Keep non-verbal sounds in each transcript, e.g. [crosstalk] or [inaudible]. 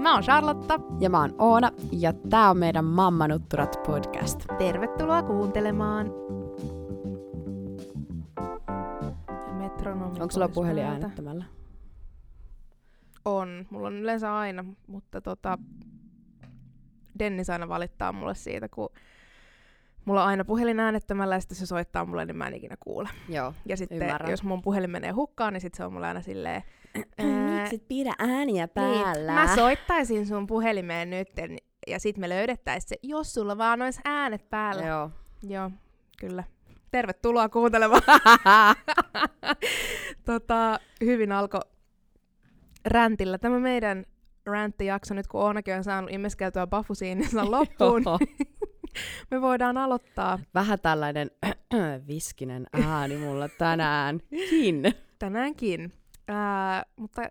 Mä oon Charlotta. Ja mä oon Oona, ja tää on meidän Mammanutturat podcast. Tervetuloa kuuntelemaan. Ja metronomi Onko sulla puhelin päältä. äänettämällä? On. Mulla on yleensä aina, mutta tota... Dennis aina valittaa mulle siitä, kun mulla on aina puhelin äänettämällä ja sitten se soittaa mulle, niin mä en ikinä kuule. Joo. Ja sitten Ymmärrän. jos mun puhelin menee hukkaan, niin sitten se on mulle aina silleen... ää, Miksi et pidä ääniä päällä? Niin, mä soittaisin sun puhelimeen nyt ja sit me löydettäis se, jos sulla vaan ois äänet päällä. Joo. Joo, kyllä. Tervetuloa kuuntelemaan. [laughs] tota, hyvin alkoi räntillä. Tämä meidän ränttijakso nyt, kun Oonakin on saanut imeskeltyä bafusiininsa [laughs] loppuun, Joo. [laughs] me voidaan aloittaa Vähän tällainen [clears throat] viskinen ääni mulla tänäänkin. tänäänkin. Ää, mutta,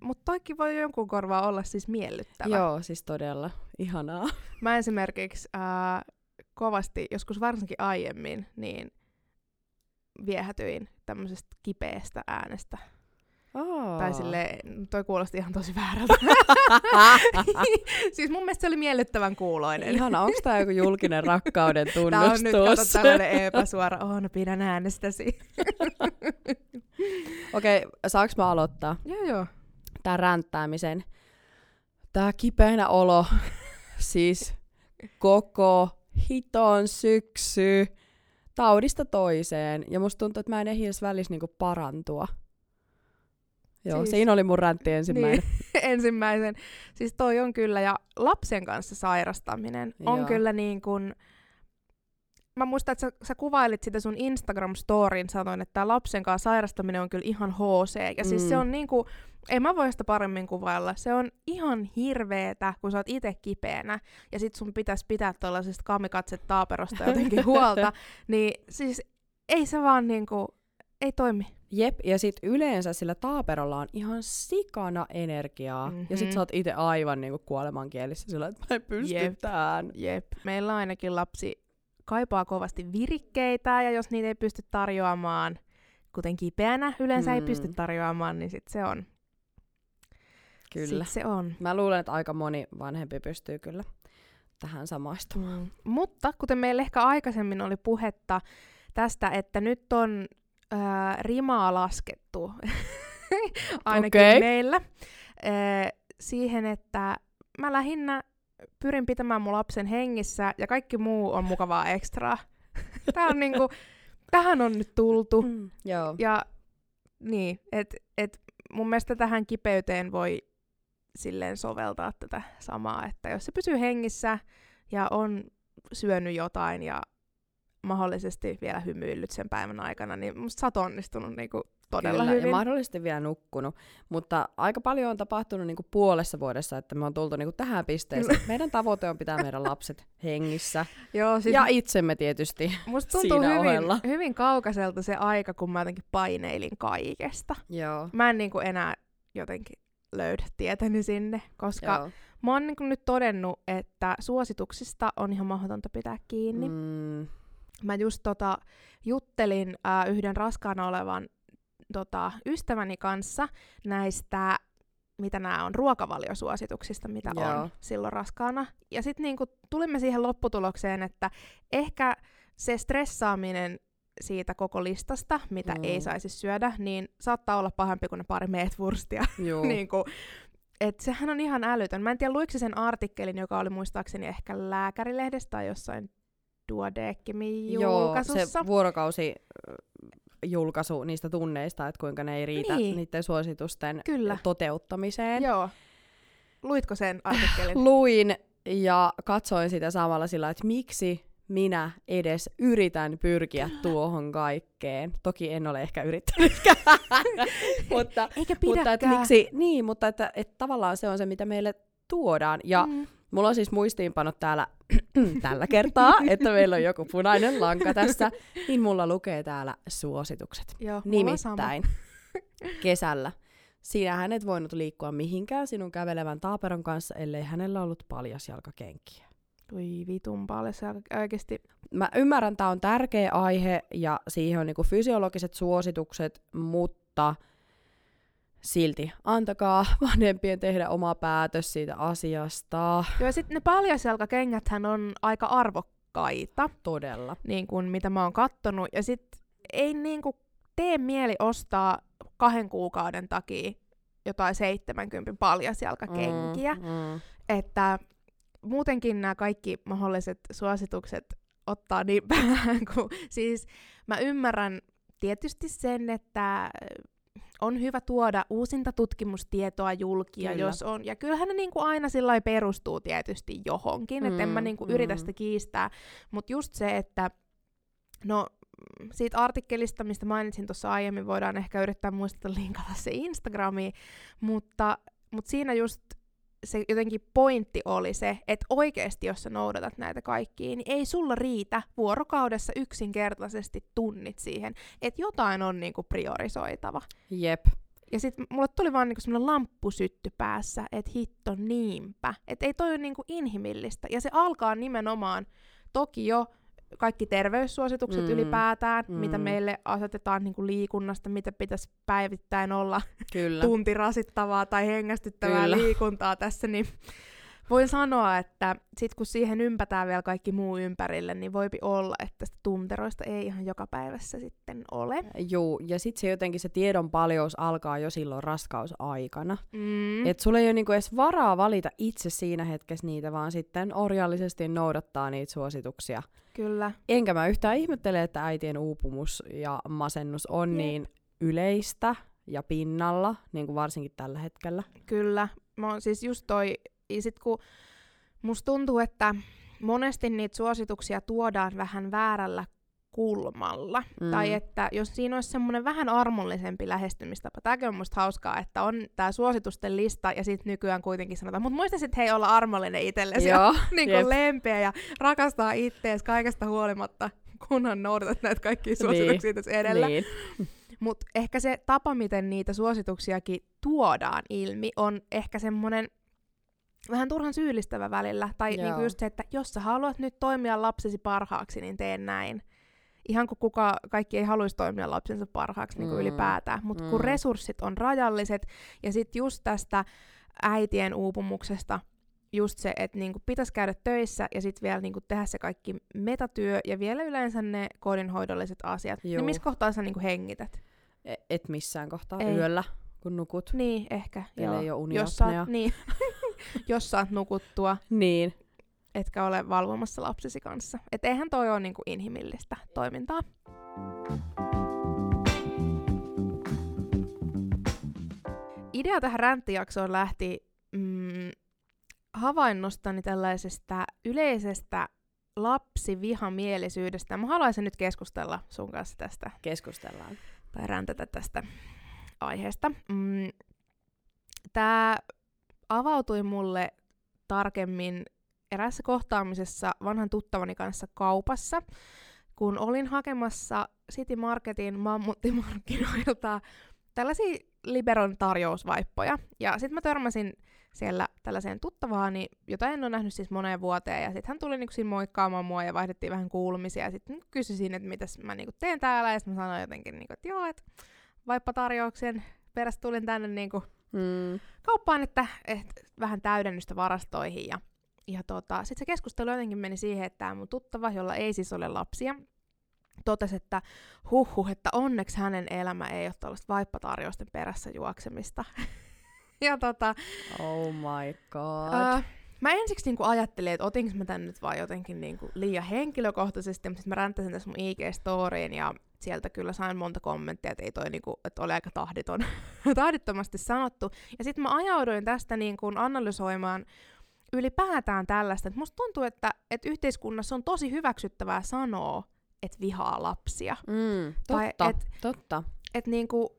mutta toikin voi jonkun korvaa olla siis miellyttävä. Joo, siis todella. Ihanaa. [laughs] Mä esimerkiksi ää, kovasti, joskus varsinkin aiemmin, niin viehätyin tämmöisestä kipeästä äänestä. Oh. Tai sille toi kuulosti ihan tosi väärältä. [laughs] siis mun mielestä se oli miellyttävän kuuloinen. Ihana, onko tää joku julkinen rakkauden Tää on nyt kato tunnustus? tällainen epäsuora, oh no pidän äänestäsi. [laughs] Okei, okay, saanko mä aloittaa joo joo. tän ränttäämisen? Tää kipeänä olo, [laughs] siis koko hiton syksy, taudista toiseen. Ja musta tuntuu, että mä en ehdi edes välissä niinku parantua. Joo, Siis- siinä oli mun räntti ensimmäinen. Niin, [laughs] ensimmäisen. Siis toi on kyllä, ja lapsen kanssa sairastaminen on Joo. kyllä niin kuin, mä muistan, että sä, sä kuvailit sitä sun Instagram-storin, sanoin, että tää lapsen kanssa sairastaminen on kyllä ihan HC. Ja siis Mm. se on niinku, ei mä voi sitä paremmin kuvailla, se on ihan hirveetä, kun sä oot itse kipeänä, ja sit sun pitäisi pitää tuollaisesta kamikatset taaperosta jotenkin [laughs] huolta, niin siis ei se vaan niinku, ei toimi. Jep, ja sit yleensä sillä taaperolla on ihan sikana energiaa. Mm-hmm. Ja sit Mhm. sä oot itse aivan niinku kuolemankielissä sillä, että mä en pysty Jep. tähän. Jep. Meillä ainakin lapsi kaipaa kovasti virikkeitä, ja jos niitä ei pysty tarjoamaan, kuten kipeänä yleensä mm. ei pysty Mm. tarjoamaan, niin sit se on. Kyllä. Sit se on. Mä luulen, että aika moni vanhempi pystyy kyllä tähän samaistumaan. Mm. Mutta kuten meillä ehkä aikaisemmin oli puhetta tästä, että nyt on ää, rimaa laskettu, [laughs] ainakin Okei. meillä, ää, siihen, että mä lähinnä pyrin pitämään mun lapsen hengissä ja kaikki muu on mukavaa ekstraa. [laughs] Tää on niinku, tähän on nyt tultu. Mm. Joo. Ja niin, että et mun mielestä tähän kipeyteen voi silleen soveltaa tätä samaa, että jos se pysyy hengissä ja on syönyt jotain ja mahdollisesti vielä hymyillyt sen päivän aikana, niin musta sä oot onnistunut niinku todella Kyllä, hyvin. ja mahdollisesti vielä nukkunut. Mutta aika paljon on tapahtunut niinku puolessa vuodessa, että me on tultu niinku tähän pisteeseen. Meidän tavoite on pitää meidän lapset hengissä. [laughs] Joo, siis ja itsemme tietysti. musta tuntuu siinä hyvin, ohella. hyvin kaukaiselta se aika, kun mä jotenkin paineilin kaikesta. Joo. Mä en niinku enää jotenkin löydä tietäni sinne, koska Joo. Mä oon niin nyt todennut, että suosituksista on ihan mahdotonta pitää kiinni. Mm. Mä just tota, juttelin äh, yhden raskaana olevan tota, ystäväni kanssa näistä, mitä nämä on, ruokavaliosuosituksista, mitä Joo. on silloin raskaana. Ja sitten niinku tulimme siihen lopputulokseen, että ehkä se stressaaminen siitä koko listasta, mitä Mm. ei saisi syödä, niin saattaa olla pahempi kuin ne pari meetwurstia [laughs] niin kuin, et sehän on ihan älytön. Mä en tiedä, luiksi sen artikkelin, joka oli muistaakseni ehkä lääkärilehdestä tai jossain Duodeckimin Joo, julkaisussa. se vuorokausi ö, julkaisu niistä tunneista, että kuinka ne ei riitä Niin. niiden suositusten Kyllä. toteuttamiseen. Joo. Luitko sen [sighs] artikkelin? Luin ja katsoin sitä samalla sillä, että miksi minä edes yritän pyrkiä [gasps] tuohon kaikkeen. Toki en ole ehkä yrittänytkään, [laughs] mutta, Eikä mutta että pidäkään. miksi, niin, mutta että, että tavallaan se on se, mitä meille tuodaan. Ja Mm. Mulla on siis muistiinpanot täällä [clears throat] tällä kertaa, että meillä on joku punainen lanka tässä, niin mulla lukee täällä suositukset. Joo. Nimittäin kesällä. Sinähän et voinut liikkua mihinkään sinun kävelevän taaperon kanssa, ellei hänellä ollut paljasjalkakenkiä. Voi vitun paljon se oikeesti. Mä ymmärrän, tämä on tärkeä aihe ja siihen on niinku fysiologiset suositukset, mutta silti antakaa [laughs] vanhempien tehdä oma päätös siitä asiasta. Joo, ja sitten ne paljasjalkakengäthän on aika arvokkaita, Todella. niin kuin mitä mä oon kattonut. Ja sitten ei niin kuin tee mieli ostaa kahden kuukauden takia jotain 70 paljasjalkakenkiä. Mm, mm. Että muutenkin nämä kaikki mahdolliset suositukset ottaa niin [laughs] päähän, kun siis mä ymmärrän tietysti sen, että on hyvä tuoda uusinta tutkimustietoa julkia, Kyllä. jos on. Ja kyllähän ne niinku aina sillä perustuu tietysti johonkin, mm, että en mä Mm, niinku yritä mm. sitä kiistää. Mutta just se, että no siitä artikkelista, mistä mainitsin tuossa aiemmin, voidaan ehkä yrittää muistella linkata se Instagramiin, mutta, mutta siinä just se jotenkin pointti oli se, että oikeasti jos sä noudatat näitä kaikkia, niin ei sulla riitä vuorokaudessa yksinkertaisesti tunnit siihen, että jotain on niinku priorisoitava. Jep. Ja sitten mulle tuli vaan niinku semmoinen lamppu sytty päässä, että hitto niinpä. Että ei toi ole niinku inhimillistä. Ja se alkaa nimenomaan, toki jo kaikki terveyssuositukset Mm, ylipäätään, mm. mitä meille asetetaan niinku liikunnasta, mitä pitäisi päivittäin olla Kyllä. [laughs] tunti rasittavaa tai hengästyttävää Kyllä. liikuntaa tässä, niin voin sanoa, että sit kun siihen ympätään vielä kaikki muu ympärille, niin voipi olla, että sitä tunteroista ei ihan joka päivässä sitten ole. Juu, ja sitten se jotenkin se tiedon paljous alkaa jo silloin raskausaikana. Mm. Et sulla ei ole niinku edes varaa valita itse siinä hetkessä niitä, vaan sitten orjallisesti noudattaa niitä suosituksia. Kyllä. Enkä mä yhtään ihmettele, että äitien uupumus ja masennus on Jep. niin yleistä ja pinnalla, niin kuin varsinkin tällä hetkellä. Kyllä. Mä oon siis just toi, ja sit kun musta tuntuu, että monesti niitä suosituksia tuodaan vähän väärällä kulmalla. Mm. Tai että jos siinä olisi semmoinen vähän armollisempi lähestymistapa. Tämäkin on musta hauskaa, että on tämä suositusten lista ja sitten nykyään kuitenkin sanotaan, mutta muista sitten hei olla armollinen itsellesi ja Joo, [laughs] niin jep. kuin lempeä ja rakastaa ittees kaikesta huolimatta, kunhan noudatat näitä kaikkia suosituksia tässä edellä. Niin. Mutta ehkä se tapa, miten niitä suosituksiakin tuodaan ilmi, on ehkä semmoinen vähän turhan syyllistävä välillä. Tai Joo. niinku just se, että jos sä haluat nyt toimia lapsesi parhaaksi, niin tee näin. Ihan kuin kuka, kaikki ei haluaisi toimia lapsensa parhaaksi niin Mm. ylipäätään. Mutta kun Mm. resurssit on rajalliset, ja sitten just tästä äitien uupumuksesta, just se, että niinku pitäisi käydä töissä ja sitten vielä niinku tehdä se kaikki metatyö ja vielä yleensä ne kodinhoidolliset asiat. Juu. Niin missä kohtaa sä niinku hengität? E- Et missään kohtaa Ei. yöllä, kun nukut. Niin, ehkä. Ellei joo. oo uniapnea. jos, saat, niin, [laughs] [laughs] jos saat nukuttua, Niin. etkä ole valvomassa lapsesi kanssa. Et eihän toi ole niinku inhimillistä toimintaa. Idea tähän ränttijaksoon lähti mm, havainnostani tällaisesta yleisestä lapsivihamielisyydestä. Mä haluaisin nyt keskustella sun kanssa tästä Keskustellaan. tai räntätä tästä aiheesta. Mm, Tämä avautui mulle tarkemmin eräässä kohtaamisessa vanhan tuttavani kanssa kaupassa, kun olin hakemassa City Marketin mammuttimarkkinoilta tällaisia Liberon tarjousvaippoja. Ja sitten mä törmäsin siellä tällaiseen tuttavaani, jota en ole nähnyt siis moneen vuoteen, ja sitten hän tuli niinku siinä moikkaamaan mua ja vaihdettiin vähän kuulumisia, ja sitten kysyisin, että mitäs mä niinku teen täällä, ja sitten mä sanoin jotenkin, niinku, että joo, että vaippatarjouksen perästä tulin tänne niinku Mm. kauppaan, että, että vähän täydennystä varastoihin, ja, ja tota, sitten se keskustelu jotenkin meni siihen, että tämä mun tuttava, jolla ei siis ole lapsia, totesi, että huhhuh, että onneksi hänen elämä ei ole tällaista vaippatarjousten perässä juoksemista. [laughs] ja tota, Oh my god. Ää, mä ensiksi niinku ajattelin, että otinko mä tän nyt vaan jotenkin niinku liian henkilökohtaisesti, mutta sitten mä ränttäsin tässä mun IG-storiin ja sieltä kyllä sain monta kommenttia, että ei toi niinku, että oli aika tahditon, [laughs] tahdittomasti sanottu. Ja sitten mä ajauduin tästä niinku analysoimaan ylipäätään tällaista, että musta tuntuu, että, että yhteiskunnassa on tosi hyväksyttävää sanoa, että vihaa lapsia. Mm, Tai totta, et- totta. Että niinku,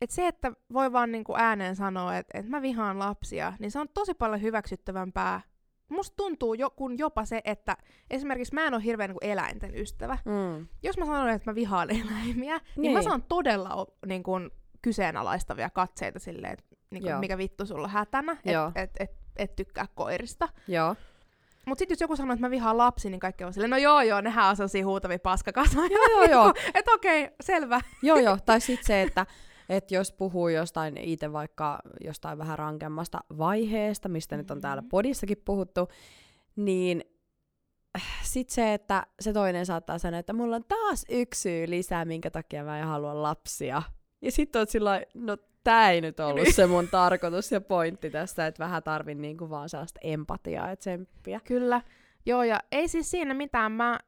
et se, että voi vaan niinku ääneen sanoa, että et mä vihaan lapsia, niin se on tosi paljon hyväksyttävämpää. Musta tuntuu jo, kun jopa se, että esimerkiksi mä en ole hirveän niinku eläinten ystävä. Mm. Jos mä sanon, että mä vihaan [laughs] eläimiä, niin, niin mä Niin. saan todella o- niinku, kyseenalaistavia katseita silleen, että niinku, Joo. mikä vittu sulla hätänä, että et, et, et tykkää koirista. Joo. Mut sit jos joku sanoo, että mä vihaan lapsi, niin kaikki on silleen, no joo joo, nehän on sellaisia huutavia paskakasoja. Joo, joo, joo. [laughs] että okei, selvä. joo, joo. Tai sitten se, että Että jos puhuu jostain itse vaikka jostain vähän rankemmasta vaiheesta, mistä mm-hmm. nyt on täällä Mhm. podissakin puhuttu, niin sitten se, että se toinen saattaa sanoa, että mulla on taas yksi syy lisää, minkä takia mä en halua lapsia. Ja sitten oot sillä no tää ei nyt ollut Niin. se mun tarkoitus ja pointti tässä, että vähän tarvin niinku vaan sellaista empatiaa ja tsemppiä. Kyllä. Joo, ja ei siis siinä mitään. Mä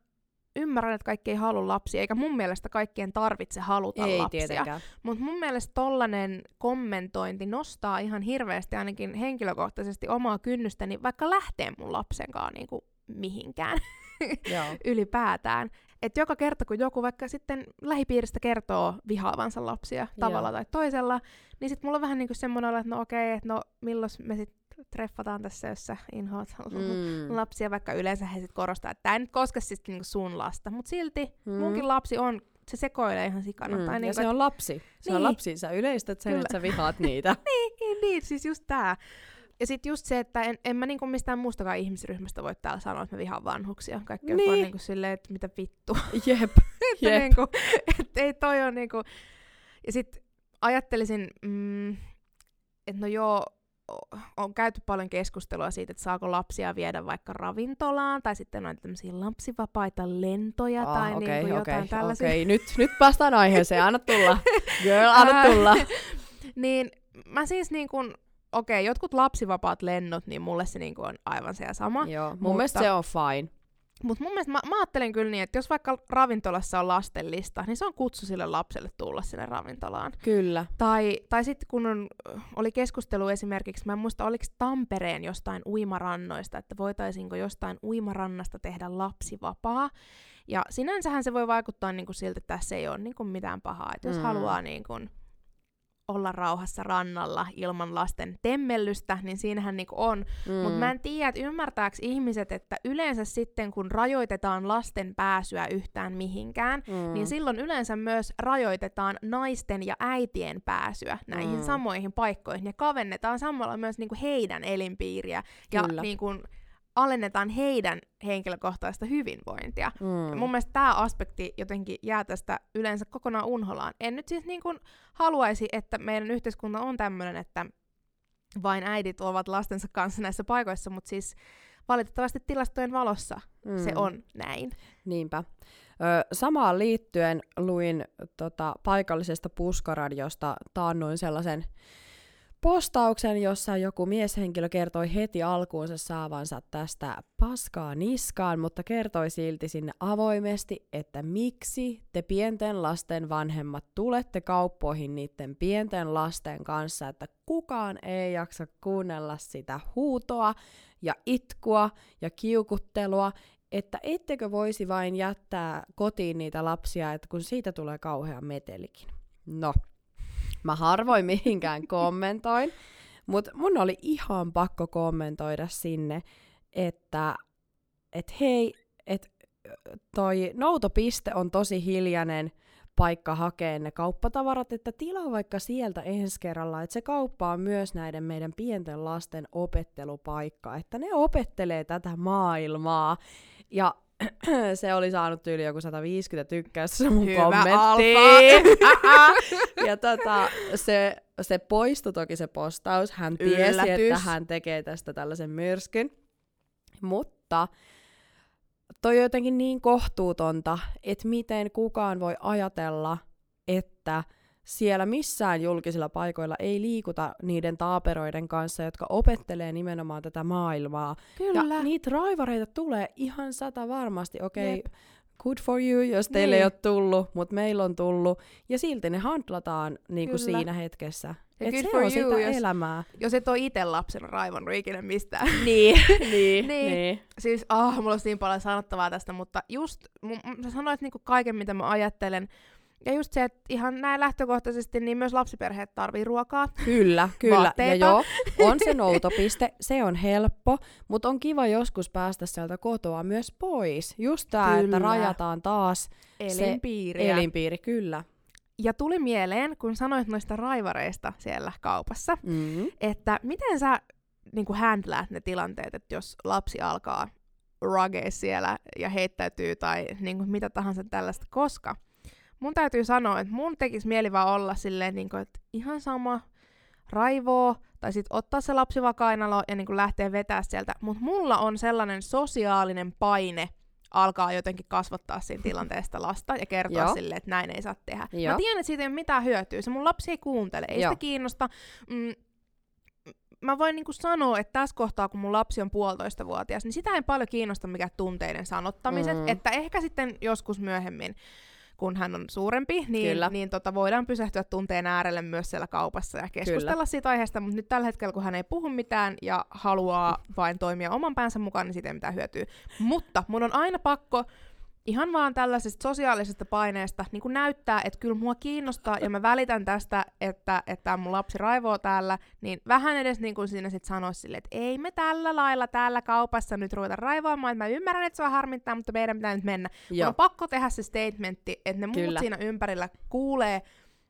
ymmärrän, että kaikki ei halua lapsia, eikä mun mielestä kaikkien tarvitse haluta ei lapsia. Mutta mun mielestä tollanen kommentointi nostaa ihan hirveästi ainakin henkilökohtaisesti omaa kynnystäni, vaikka lähtee mun lapsenkaan niinku mihinkään [laughs] Joo. ylipäätään. Että joka kerta, kun joku vaikka sitten lähipiiristä kertoo vihaavansa lapsia tavalla Joo. tai toisella, niin sitten mulla on vähän niinku semmoinen olo, että no okei, että no milloin me sitten treffataan tässä, jos sä inhoat [laughs] Mm. lapsia, vaikka yleensä he sit korostaa, että tämä ei nyt koske siis niinku sun lasta, mutta silti Mm. munkin lapsi on, se sekoilee ihan sikana. Mm. Tai ja niinku, se on lapsi. Se on Niin. lapsi. Sä yleistät sen, Kyllä. että sä vihaat [laughs] niitä. niin, niin, siis just tää. Ja sitten just se, että en, en mä niinku mistään muustakaan ihmisryhmästä voi täällä sanoa, että mä vihaan vanhuksia. Kaikki on Niin. vaan niinku silleen, että mitä vittu. [laughs] Jep. että Jep. niinku, et ei toi on niinku... Ja sit ajattelisin, mm, että no joo, on käyty paljon keskustelua siitä, että saako lapsia viedä vaikka ravintolaan, tai sitten on tämmöisiä lapsivapaita lentoja, Ah, tai okei, niinku jotain okei, tällaisia. okei. [laughs] Nyt, nyt päästään aiheeseen. Anna tulla. Girl, anna tulla. [laughs] niin mä siis niin kuin, okei, jotkut lapsivapaat lennot, niin mulle se niin kuin on aivan se sama. Joo, mun Mutta- mielestä se on fine. Mutta mun mielestä mä, mä ajattelen kyllä niin, että jos vaikka ravintolassa on lastenlista, niin se on kutsu sille lapselle tulla sinne ravintolaan. Kyllä. Tai, tai sitten kun on, oli keskustelu esimerkiksi, mä en muista oliko Tampereen jostain uimarannoista, että voitaisiinko jostain uimarannasta tehdä lapsivapaa. Ja sinänsähän se voi vaikuttaa niin kuin siltä, että tässä ei ole niin kuin mitään pahaa. Että jos Mm. haluaa niin kuin olla rauhassa rannalla ilman lasten temmellystä, niin siinähän niin kuin on. Mm. Mutta mä en tiedä, että ymmärtääkö ihmiset, että yleensä sitten kun rajoitetaan lasten pääsyä yhtään mihinkään, mm. niin silloin yleensä myös rajoitetaan naisten ja äitien pääsyä näihin Mm. samoihin paikkoihin ja kavennetaan samalla myös niinku heidän elinpiiriä ja Kyllä. niinku alennetaan heidän henkilökohtaista hyvinvointia. Mm. Mm. Mun mielestä tämä aspekti jotenkin jää tästä yleensä kokonaan unholaan. En nyt siis niinku haluaisi, että meidän yhteiskunta on tämmöinen, että vain äidit ovat lastensa kanssa näissä paikoissa, mutta siis valitettavasti tilastojen valossa mm. se on näin. Niinpä. Ö, samaan liittyen luin tota, paikallisesta puskaradiosta taannoin sellaisen postauksen, jossa joku mieshenkilö kertoi heti alkuunsa saavansa tästä paskaa niskaan, mutta kertoi silti sinne avoimesti, että miksi te pienten lasten vanhemmat tulette kauppoihin niiden pienten lasten kanssa, että kukaan ei jaksa kuunnella sitä huutoa ja itkua ja kiukuttelua, että ettekö voisi vain jättää kotiin niitä lapsia, että kun siitä tulee kauhea metelikin. No, mä harvoin mihinkään kommentoin, mutta mun oli ihan pakko kommentoida sinne, että et hei, että toi noutopiste on tosi hiljainen paikka hakea ne kauppatavarat, että tilaa vaikka sieltä ensi kerralla, että se kauppa on myös näiden meidän pienten lasten opettelupaikka, että ne opettelee tätä maailmaa. Ja [clears throat] se oli saanut yli joku 150 tykkäystä se mun Hyvä kommenttiin. [laughs] ja tota, se, se poistui toki se postaus. Hän tiesi, Yllätys. että hän tekee tästä tällaisen myrskyn. Mutta toi on jotenkin niin kohtuutonta, että miten kukaan voi ajatella, että siellä missään julkisilla paikoilla ei liikuta niiden taaperoiden kanssa, jotka opettelee nimenomaan tätä maailmaa. Kyllä. Ja niitä raivareita tulee ihan sata varmasti. Okei, okay, good for you, jos teille Niin. ei ole tullut, mutta meillä on tullut. Ja silti ne handlataan niinku Kyllä. siinä hetkessä. Ja Et good se for on you, sitä jos- elämää. Jos et ole itse lapsen raivannut ikinä mistään. [laughs] Niin, [laughs] niin, Niin. niin. siis, ah, mulla olisi niin paljon sanottavaa tästä, mutta just, mu- sä sanoit niinku kaiken, mitä mä ajattelen. Ja just se, että ihan näin lähtökohtaisesti, niin myös lapsiperheet tarvii ruokaa. Kyllä, [laughs] kyllä. Ja Vaatteita. joo, on se [laughs] noutopiste, se on helppo, mutta on kiva joskus päästä sieltä kotoa myös pois. Just tää, että rajataan taas Elinpiiriä. elinpiiri, kyllä. Ja tuli mieleen, kun sanoit noista raivareista siellä kaupassa, Mm. että miten sä niin kuin handlaat ne tilanteet, että jos lapsi alkaa ragea siellä ja heittäytyy tai niin kuin mitä tahansa tällaista, koska mun täytyy sanoa, että mun tekisi mieli vaan olla silleen, niin kuin, että ihan sama, raivoo, tai sitten ottaa se lapsi vaan kainalo ja niin kuin lähteä vetää sieltä. Mutta mulla on sellainen sosiaalinen paine alkaa jotenkin kasvattaa siinä tilanteesta lasta ja kertoa Joo. sille, että näin ei saa tehdä. Joo. Mä tiedän, että siitä ei ole mitään hyötyä. Se mun lapsi ei kuuntele, ei Joo. sitä kiinnosta. Mm, mä voin niinku sanoa, että tässä kohtaa, kun mun lapsi on puolitoista vuotias, niin sitä ei paljon kiinnosta mikä tunteiden sanottamiset, Mm. että ehkä sitten joskus myöhemmin, kun hän on suurempi, niin, Kyllä. niin tota, voidaan pysähtyä tunteen äärelle myös siellä kaupassa ja keskustella Kyllä. siitä aiheesta, mutta nyt tällä hetkellä, kun hän ei puhu mitään ja haluaa vain toimia oman päänsä mukaan, niin siitä ei mitään hyötyä. Mutta mun on aina pakko ihan vaan tällaisesta sosiaalisesta paineesta niin kuin näyttää, että kyllä mua kiinnostaa ja mä välitän tästä, että, että mun lapsi raivoo täällä, niin vähän edes niin kuin siinä sit sanoisi sille, että ei me tällä lailla täällä kaupassa nyt ruveta raivoamaan, että mä ymmärrän, että se on harmittaa, mutta meidän pitää nyt mennä. Mun Joo. on pakko tehdä se statementti, että ne muut Kyllä. siinä ympärillä kuulee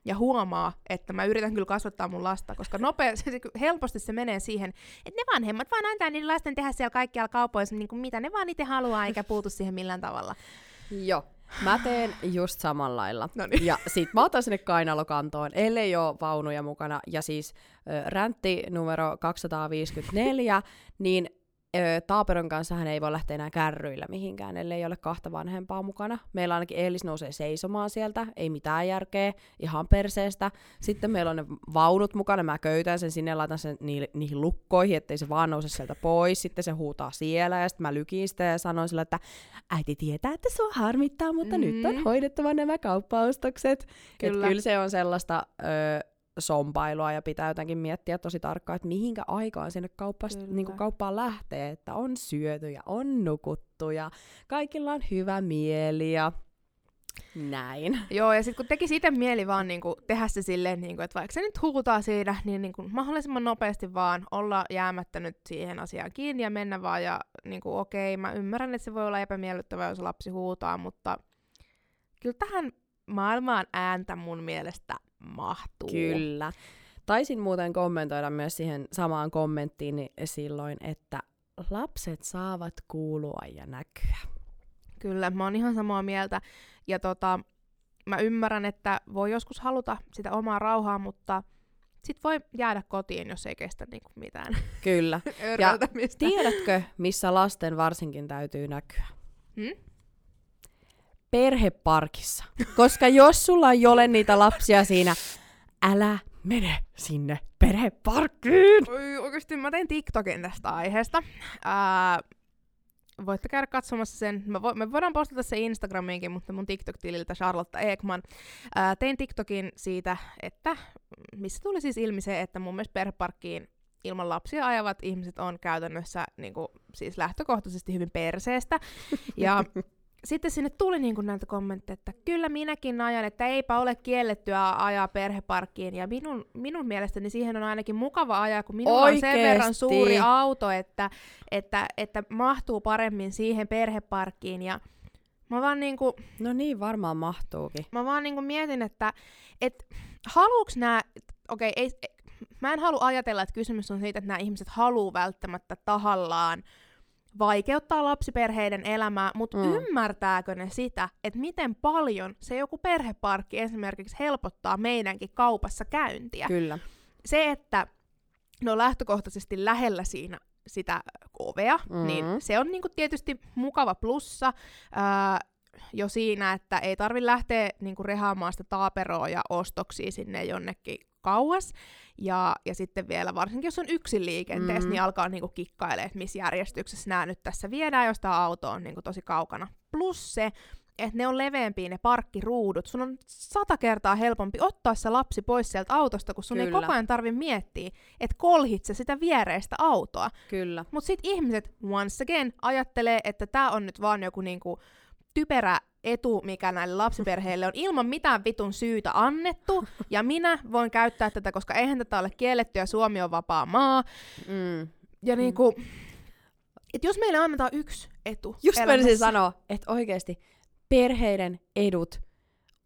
ja huomaa, että mä yritän kyllä kasvattaa mun lasta, koska nopea, [laughs] se, helposti se menee siihen, että ne vanhemmat vaan antaa niiden lasten tehdä siellä kaikkialla kaupoissa niin kuin mitä ne vaan itse haluaa, eikä puutu siihen millään tavalla. Joo. Mä teen just samalla lailla. Noniin. Ja sit mä otan sinne kainalokantoon, ellei ole vaunuja mukana. Ja siis räntti numero 254, niin ö, Taaperon kanssa hän ei voi lähteä enää kärryillä mihinkään, ellei ole kahta vanhempaa mukana. Meillä ainakin Eelis nousee seisomaan sieltä, ei mitään järkeä, ihan perseestä. Sitten meillä on ne vaunut mukana, mä köytän sen sinne ja laitan sen niihin, niihin lukkoihin, ettei se vaan nouse sieltä pois. Sitten se huutaa siellä ja sitten mä lykin sitä ja sanon sille, että äiti tietää, että se on harmittaa, mutta mm. nyt on Mm. hoidettava nämä kauppaostokset. Kyllä. Kyllä. kyllä se on sellaista ö, sompailua ja pitää jotenkin miettiä tosi tarkkaan, että mihinkä aikaan sinne kauppasta, niin kauppaan lähtee, että on syöty ja on nukuttu ja kaikilla on hyvä mieli ja näin. Joo, ja sitten kun tekisi itse mieli vaan niinku tehdä se silleen, niinku, että vaikka se nyt huutaa siinä, niin niinku mahdollisimman nopeasti vaan olla jäämättä nyt siihen asiaan kiinni ja mennä vaan. Ja niinku, okei, mä ymmärrän, että se voi olla epämiellyttävää, jos lapsi huutaa, mutta kyllä tähän maailmaan ääntä mun mielestä mahtuu. Kyllä. Taisin muuten kommentoida myös siihen samaan kommenttiin silloin, että lapset saavat kuulua ja näkyä. Kyllä, mä oon ihan samaa mieltä. Ja tota, mä ymmärrän, että voi joskus haluta sitä omaa rauhaa, mutta sit voi jäädä kotiin, jos ei kestä niinku mitään Kyllä. [laughs] örveltämistä. Tiedätkö, missä lasten varsinkin täytyy näkyä? Hmm? Perheparkissa. Koska jos sulla ei ole niitä lapsia siinä, älä mene sinne perheparkkiin. Oi, oikeasti mä tein TikTokin tästä aiheesta. Ää, voitte käydä katsomassa sen. Mä vo, me voidaan postata se Instagramiinkin, mutta mun TikTok-tililtä Charlotte Ekman. Ää, tein TikTokin siitä, että missä tuli siis ilmi se, että mun mielestä perheparkkiin ilman lapsia ajavat ihmiset on käytännössä niin kuin, siis lähtökohtaisesti hyvin perseestä. Ja [laughs] sitten sinne tuli niin kuin näitä kommentteja, että kyllä minäkin ajan, että eipä ole kiellettyä ajaa perheparkkiin. Ja minun, minun mielestäni siihen on ainakin mukava ajaa, kun minulla on sen Oikeesti? verran suuri auto, että, että, että mahtuu paremmin siihen perheparkkiin. Ja mä vaan niinku, No niin, varmaan mahtuukin. mä vaan niinku mietin, että et, haluuks nää, okei, ei, ei, mä en halua ajatella, että kysymys on siitä, että nämä ihmiset haluaa välttämättä tahallaan vaikeuttaa lapsiperheiden elämää, mutta Mm. mm. ymmärtääkö ne sitä, että miten paljon se joku perheparkki esimerkiksi helpottaa meidänkin kaupassa käyntiä. Kyllä. Se, että ne on lähtökohtaisesti lähellä siinä sitä ovea, mm. niin se on niinku tietysti mukava plussa ää, jo siinä, että ei tarvi lähteä niinku rehaamaan sitä taaperoa ja ostoksia sinne jonnekin kauas. Ja, ja sitten vielä, varsinkin jos on yksin liikenteessä, Mm. niin alkaa niinku kikkailemaan, että missä järjestyksessä nämä nyt tässä viedään, jos tämä auto on niinku tosi kaukana. Plus se, että ne on leveämpiä ne parkkiruudut. Sun on sata kertaa helpompi ottaa se lapsi pois sieltä autosta, kun sun Kyllä. ei koko ajan tarvi miettiä, että kolhitse sitä viereistä autoa. Kyllä. Mutta sitten ihmiset, once again, ajattelee, että tämä on nyt vaan joku niinku typerä etu, mikä näille lapsiperheille on ilman mitään vitun syytä annettu, ja minä voin käyttää tätä, koska eihän tätä ole kielletty, ja Suomi on vapaa maa. Mm. Ja niinku, et jos meille annetaan yksi etu Just elämässä- sanoa, että oikeasti perheiden edut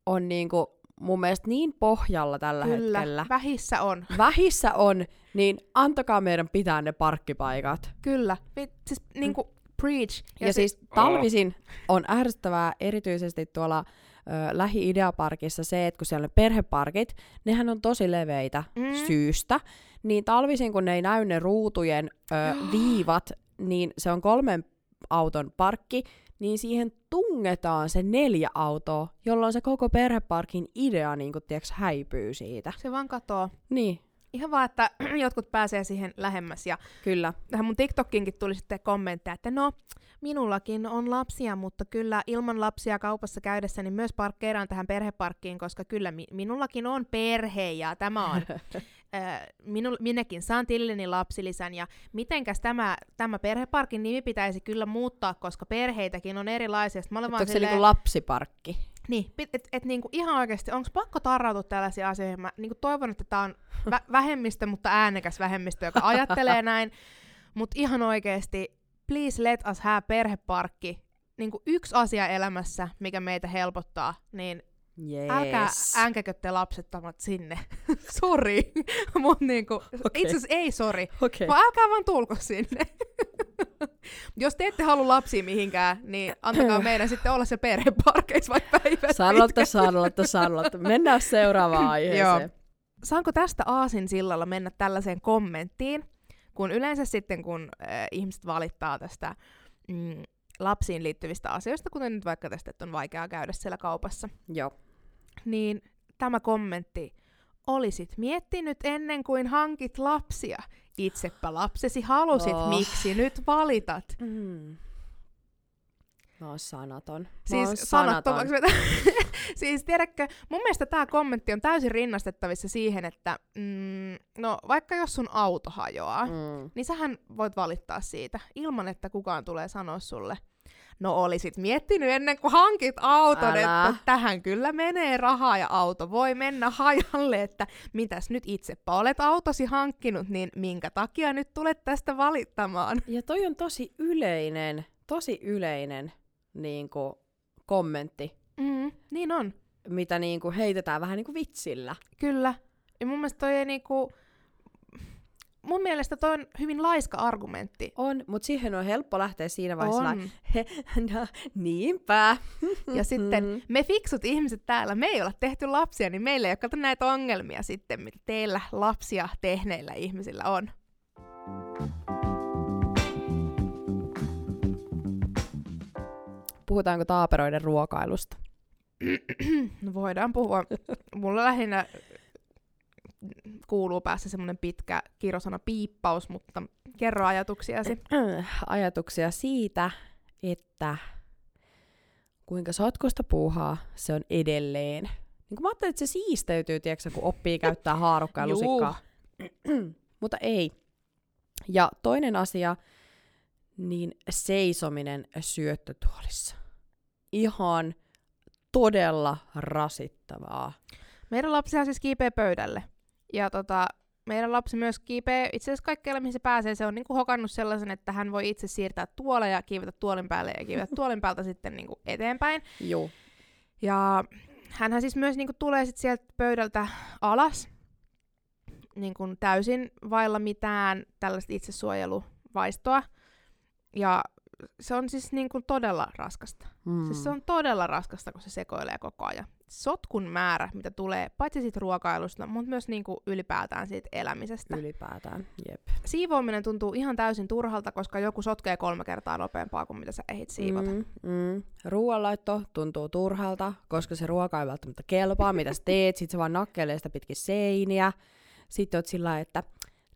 on niinku mun mielestä niin pohjalla tällä Kyllä, hetkellä. vähissä on. Vähissä on, niin antakaa meidän pitää ne parkkipaikat. Kyllä. Siis niinku, preach. Ja, ja se- siis talvisin on ärsyttävää erityisesti tuolla ö, lähi-ideaparkissa se, että kun siellä on perheparkit, nehän on tosi leveitä Mm. syystä, niin talvisin kun ne ei näy ne ruutujen ö, [gasps] viivat, niin se on kolmen auton parkki, niin siihen tungetaan se neljä autoa, jolloin se koko perheparkin idea niin kun, tiiäks, häipyy siitä. Se vaan katoo. Niin, Ihan vaan, että [clears throat] jotkut pääsee siihen lähemmäs. Ja kyllä. tähän mun TikTokkiinkin tuli sitten kommentteja, että no, minullakin on lapsia, mutta kyllä ilman lapsia kaupassa käydessä niin myös parkkeeraan tähän perheparkkiin, koska kyllä mi- minullakin on perhe ja tämä on, [laughs] äh, minu- minäkin saan tillini lapsilisän ja mitenkäs tämä, tämä perheparkin nimi pitäisi kyllä muuttaa, koska perheitäkin on erilaisia. Mä olen vaan Onko se silleen, niinku lapsiparkki? Niin, pit- et, et niinku ihan oikeasti, onko pakko tarrautua tällaisiin asioihin? Mä niinku toivon, että tämä on vä- [laughs] vähemmistö, mutta äänekäs vähemmistö, joka ajattelee [laughs] näin. Mutta ihan oikeasti, please let us have perheparkki. Niinku yksi asia elämässä, mikä meitä helpottaa, niin Yes. älkää änkäkö te lapsettomat sinne. [laughs] sori. Mut niinku, Okei. itse asiassa ei sori. Okei. Vaan älkää vaan tulko sinne. [laughs] Jos te ette halua lapsia mihinkään, niin antakaa [laughs] meidän sitten olla se perheparkeissa vaikka päivät Sanotta, pitkät. sanotta, sanotta. Mennään seuraavaan aiheeseen. Saanko tästä aasin sillalla mennä tällaiseen kommenttiin, kun yleensä sitten kun äh, ihmiset valittaa tästä mm, lapsiin liittyvistä asioista, kuten nyt vaikka tästä, että on vaikeaa käydä siellä kaupassa, Joo. Niin tämä kommentti, olisit miettinyt ennen kuin hankit lapsia. Itsepä lapsesi halusit, Oh. miksi nyt valitat? Mm. Mä oon sanaton. Mä Siis oon vetä. [laughs] siis tiedätkö, mun mielestä tämä kommentti on täysin rinnastettavissa siihen, että mm, no vaikka jos sun auto hajoaa. Mm. niin sähän voit valittaa siitä ilman, että kukaan tulee sanoa sulle. No olisit miettinyt ennen kuin hankit auton, Älä. että tähän kyllä menee rahaa ja auto voi mennä hajalle, että mitäs nyt itsepä olet autosi hankkinut, niin minkä takia nyt tulet tästä valittamaan? Ja toi on tosi yleinen, tosi yleinen niin kuin, kommentti, Mm, niin on. mitä niin kuin, heitetään vähän niin kuin vitsillä. Kyllä. Ja mun mielestä toi ei niinku... Mun mielestä toi on hyvin laiska argumentti. On, mutta siihen on helppo lähteä siinä vaiheessa. On. He, [laughs] no, niinpä. Ja sitten [laughs] Mm. me fiksut ihmiset täällä, me ei olla tehty lapsia, niin meillä ei ole kato näitä ongelmia sitten, mitä teillä lapsia tehneillä ihmisillä on. Puhutaanko taaperoiden ruokailusta? [clears throat] No voidaan puhua. [laughs] Mulla lähinnä kuuluu päässä semmoinen pitkä kirosana piippaus, mutta kerro ajatuksiasi. [clears throat] Ajatuksia siitä, että kuinka sotkusta puuhaa se on edelleen. Niin mä ajattelin, että se siisteytyy, tiedätkö, kun oppii käyttää haarukkaa ja lusikkaa. [clears throat] Mutta ei. Ja toinen asia, niin seisominen syöttötuolissa. Ihan todella rasittavaa. Meidän lapsihan siis kiipee pöydälle. Ja tota, meidän lapsi myös kiipee itse asiassa kaikkialle, mihin se pääsee. Se on niinku hokannut sellaisen, että hän voi itse siirtää tuolla ja kiivetä tuolin päälle ja kiivetä [laughs] tuolin päältä sitten niinku eteenpäin. Joo. Ja hänhän siis myös niinku tulee sit sieltä pöydältä alas niinku täysin vailla mitään tällaista itsesuojeluvaistoa. Ja se on siis niinku todella raskasta. Mm. Siis se on todella raskasta, kun se sekoilee koko ajan. Sotkun määrä, mitä tulee paitsi siitä ruokailusta, mutta myös niinku ylipäätään siitä elämisestä. Ylipäätään, jep. Siivoaminen tuntuu ihan täysin turhalta, koska joku sotkee kolme kertaa nopeampaa kuin mitä sä ehdit siivota. Mm. Mm. Ruoanlaitto tuntuu turhalta, koska se ruoka ei välttämättä kelpaa, mitä sä teet, sit se vaan nakkelee sitä pitkin seiniä. Sitten oot sillä että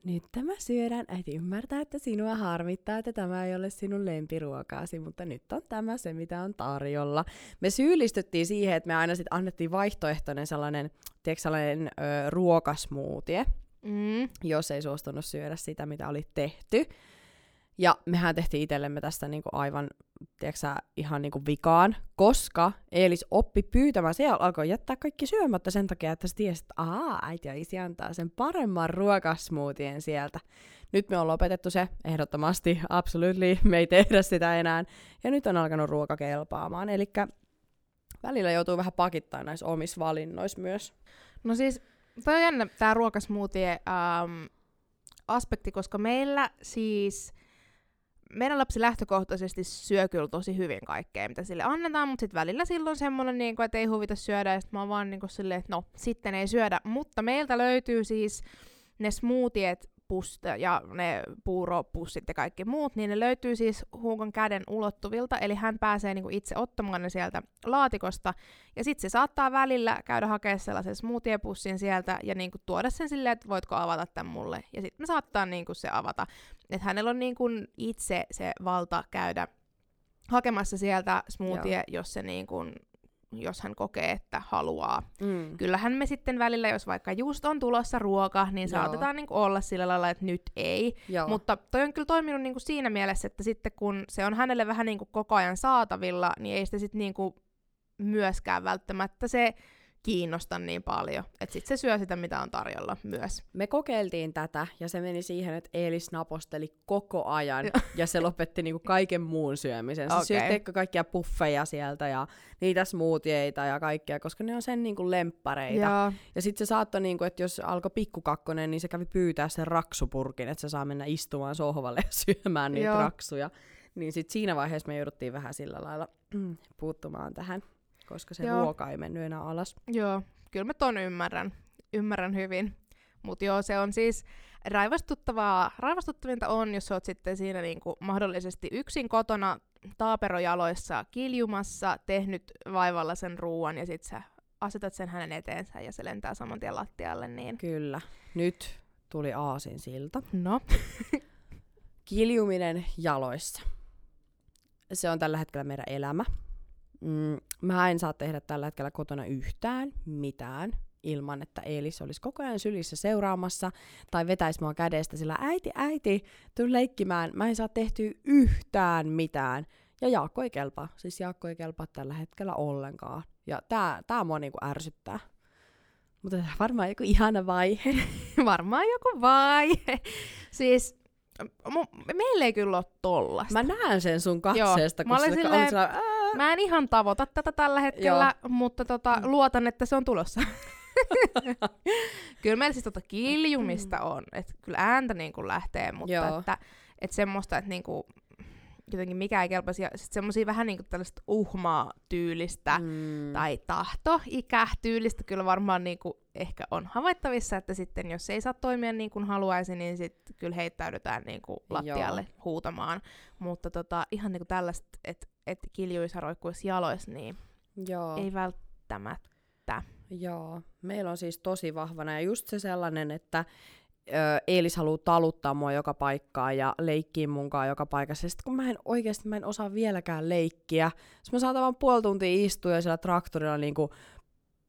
nyt tämä syödään. Äiti ymmärtää, että sinua harmittaa, että tämä ei ole sinun lempiruokaasi, mutta nyt on tämä se, mitä on tarjolla. Me syyllistyttiin siihen, että me aina sitten annettiin vaihtoehtoinen sellainen, tiedätkö, sellainen ö, ruokasmoothie, Mm. jos ei suostunut syödä sitä, mitä oli tehty. Ja mehän tehtiin itsellemme tästä niinku aivan, tiedätkö ihan niinku vikaan, koska Eelis oppi pyytämään, se alkoi jättää kaikki syömättä sen takia, että se tiesi, että aa, äiti ja isi antaa sen paremman ruokasmoothien sieltä. Nyt me on lopetettu se, ehdottomasti, absolutely, me ei tehdä sitä enää. Ja nyt on alkanut ruoka kelpaamaan, eli välillä joutuu vähän pakittaa näissä omissa valinnoissa myös. No siis, toi on jännä tää ruokasmoothie ähm, aspekti, koska meillä siis meidän lapsi lähtökohtaisesti syö kyllä tosi hyvin kaikkea, mitä sille annetaan, mutta sitten välillä silloin semmoinen, niin kuin, että ei huvita syödä, ja sitten mä oon vaan niin silleen, että no, sitten ei syödä. Mutta meiltä löytyy siis ne smoothiet pust ja ne puuropussit ja kaikki muut, niin ne löytyy siis Huukon käden ulottuvilta, eli hän pääsee niinku itse ottamaan ne sieltä laatikosta, ja sitten se saattaa välillä käydä hakemaan sellaisen smoothie-pussin sieltä ja niinku tuoda sen silleen, että voitko avata tämän mulle, ja sitten me saattaa niinku se avata. Että hänellä on niinku itse se valta käydä hakemassa sieltä smoothie, Joo. jos se niinku jos hän kokee, että haluaa. Mm. Kyllähän me sitten välillä, jos vaikka just on tulossa ruoka, niin Joo. saatetaan niin olla sillä lailla, että nyt ei. Joo. Mutta toi on kyllä toiminut niin kuin siinä mielessä, että sitten kun se on hänelle vähän niin kuin koko ajan saatavilla, niin ei sitä sitten niin kuin myöskään välttämättä se kiinnosta niin paljon. Että sitten se syö sitä, mitä on tarjolla myös. Me kokeiltiin tätä, ja se meni siihen, että Eelis naposteli koko ajan, [laughs] ja se lopetti niinku kaiken muun syömisen. Se okay. syötti kaikkia puffeja sieltä, ja niitä smoothieita ja kaikkea, koska ne on sen niinku lemppareita. Ja, ja sitten se saattoi, niinku, että jos alkoi pikkukakkonen, niin se kävi pyytää sen raksupurkin, että se saa mennä istumaan sohvalle [laughs] ja syömään niitä Joo. raksuja. Niin sitten siinä vaiheessa me jouduttiin vähän sillä lailla [clears throat] puuttumaan tähän koska se joo. ruoka ei mennyt enää alas. Joo, kyllä mä ton ymmärrän. Ymmärrän hyvin. Mutta joo, se on siis raivostuttavaa. Raivostuttavinta on, jos oot sitten siinä niinku mahdollisesti yksin kotona taaperojaloissa kiljumassa, tehnyt vaivalla sen ruuan ja sit sä asetat sen hänen eteensä ja se lentää saman tien lattialle. Niin... Kyllä. Nyt tuli aasin silta. No. [laughs] Kiljuminen jaloissa. Se on tällä hetkellä meidän elämä. Mm, mä en saa tehdä tällä hetkellä kotona yhtään mitään ilman, että Eelis olisi koko ajan sylissä seuraamassa tai vetäisi mua kädestä sillä äiti, äiti, tuu leikkimään. Mä en saa tehtyä yhtään mitään. Ja Jaakko ei kelpaa. Siis Jaakko ei kelpaa tällä hetkellä ollenkaan. Ja tää, tää mua niinku ärsyttää. Mutta varmaan joku ihana vaihe. [laughs] varmaan joku vaihe. Siis meillä ei kyllä ole tollasta. Mä näen sen sun katseesta, Joo. kun mä olen silleen, sillä, Mä en ihan tavoita tätä tällä hetkellä, Joo. mutta tota, mm. luotan, että se on tulossa. [laughs] kyllä meillä siis tota kiljumista mm. on, että kyllä ääntä niin kuin lähtee, mutta Joo. että, että semmoista, että niin kuin, jotenkin mikä ei kelpaisi. Ja sitten semmoisia vähän niinku tällaista uhmaa tyylistä mm. tai tahto ikä tyylistä kyllä varmaan niinku ehkä on havaittavissa, että sitten jos ei saa toimia niin kuin haluaisi, niin sitten kyllä heittäydytään niinku lattialle Joo. huutamaan. Mutta tota, ihan niinku tällaista, että et kiljuisa roikkuisi jaloissa, niin Joo. ei välttämättä. Joo, meillä on siis tosi vahvana ja just se sellainen, että Eelis haluaa taluttaa mua joka paikkaan ja leikkiä munkaan joka paikassa. Sitten kun mä en oikeasti mä en osaa vieläkään leikkiä, sitten mä saatan vaan puoli tuntia istua ja siellä traktorilla niinku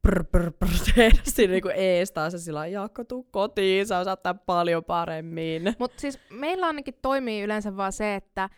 prr, prr, prr, [laughs] tehdä siinä niinku ees taas ja sillä Jaakko, tuu kotiin, sä osaat paljon paremmin. Mutta siis meillä ainakin toimii yleensä vaan se, että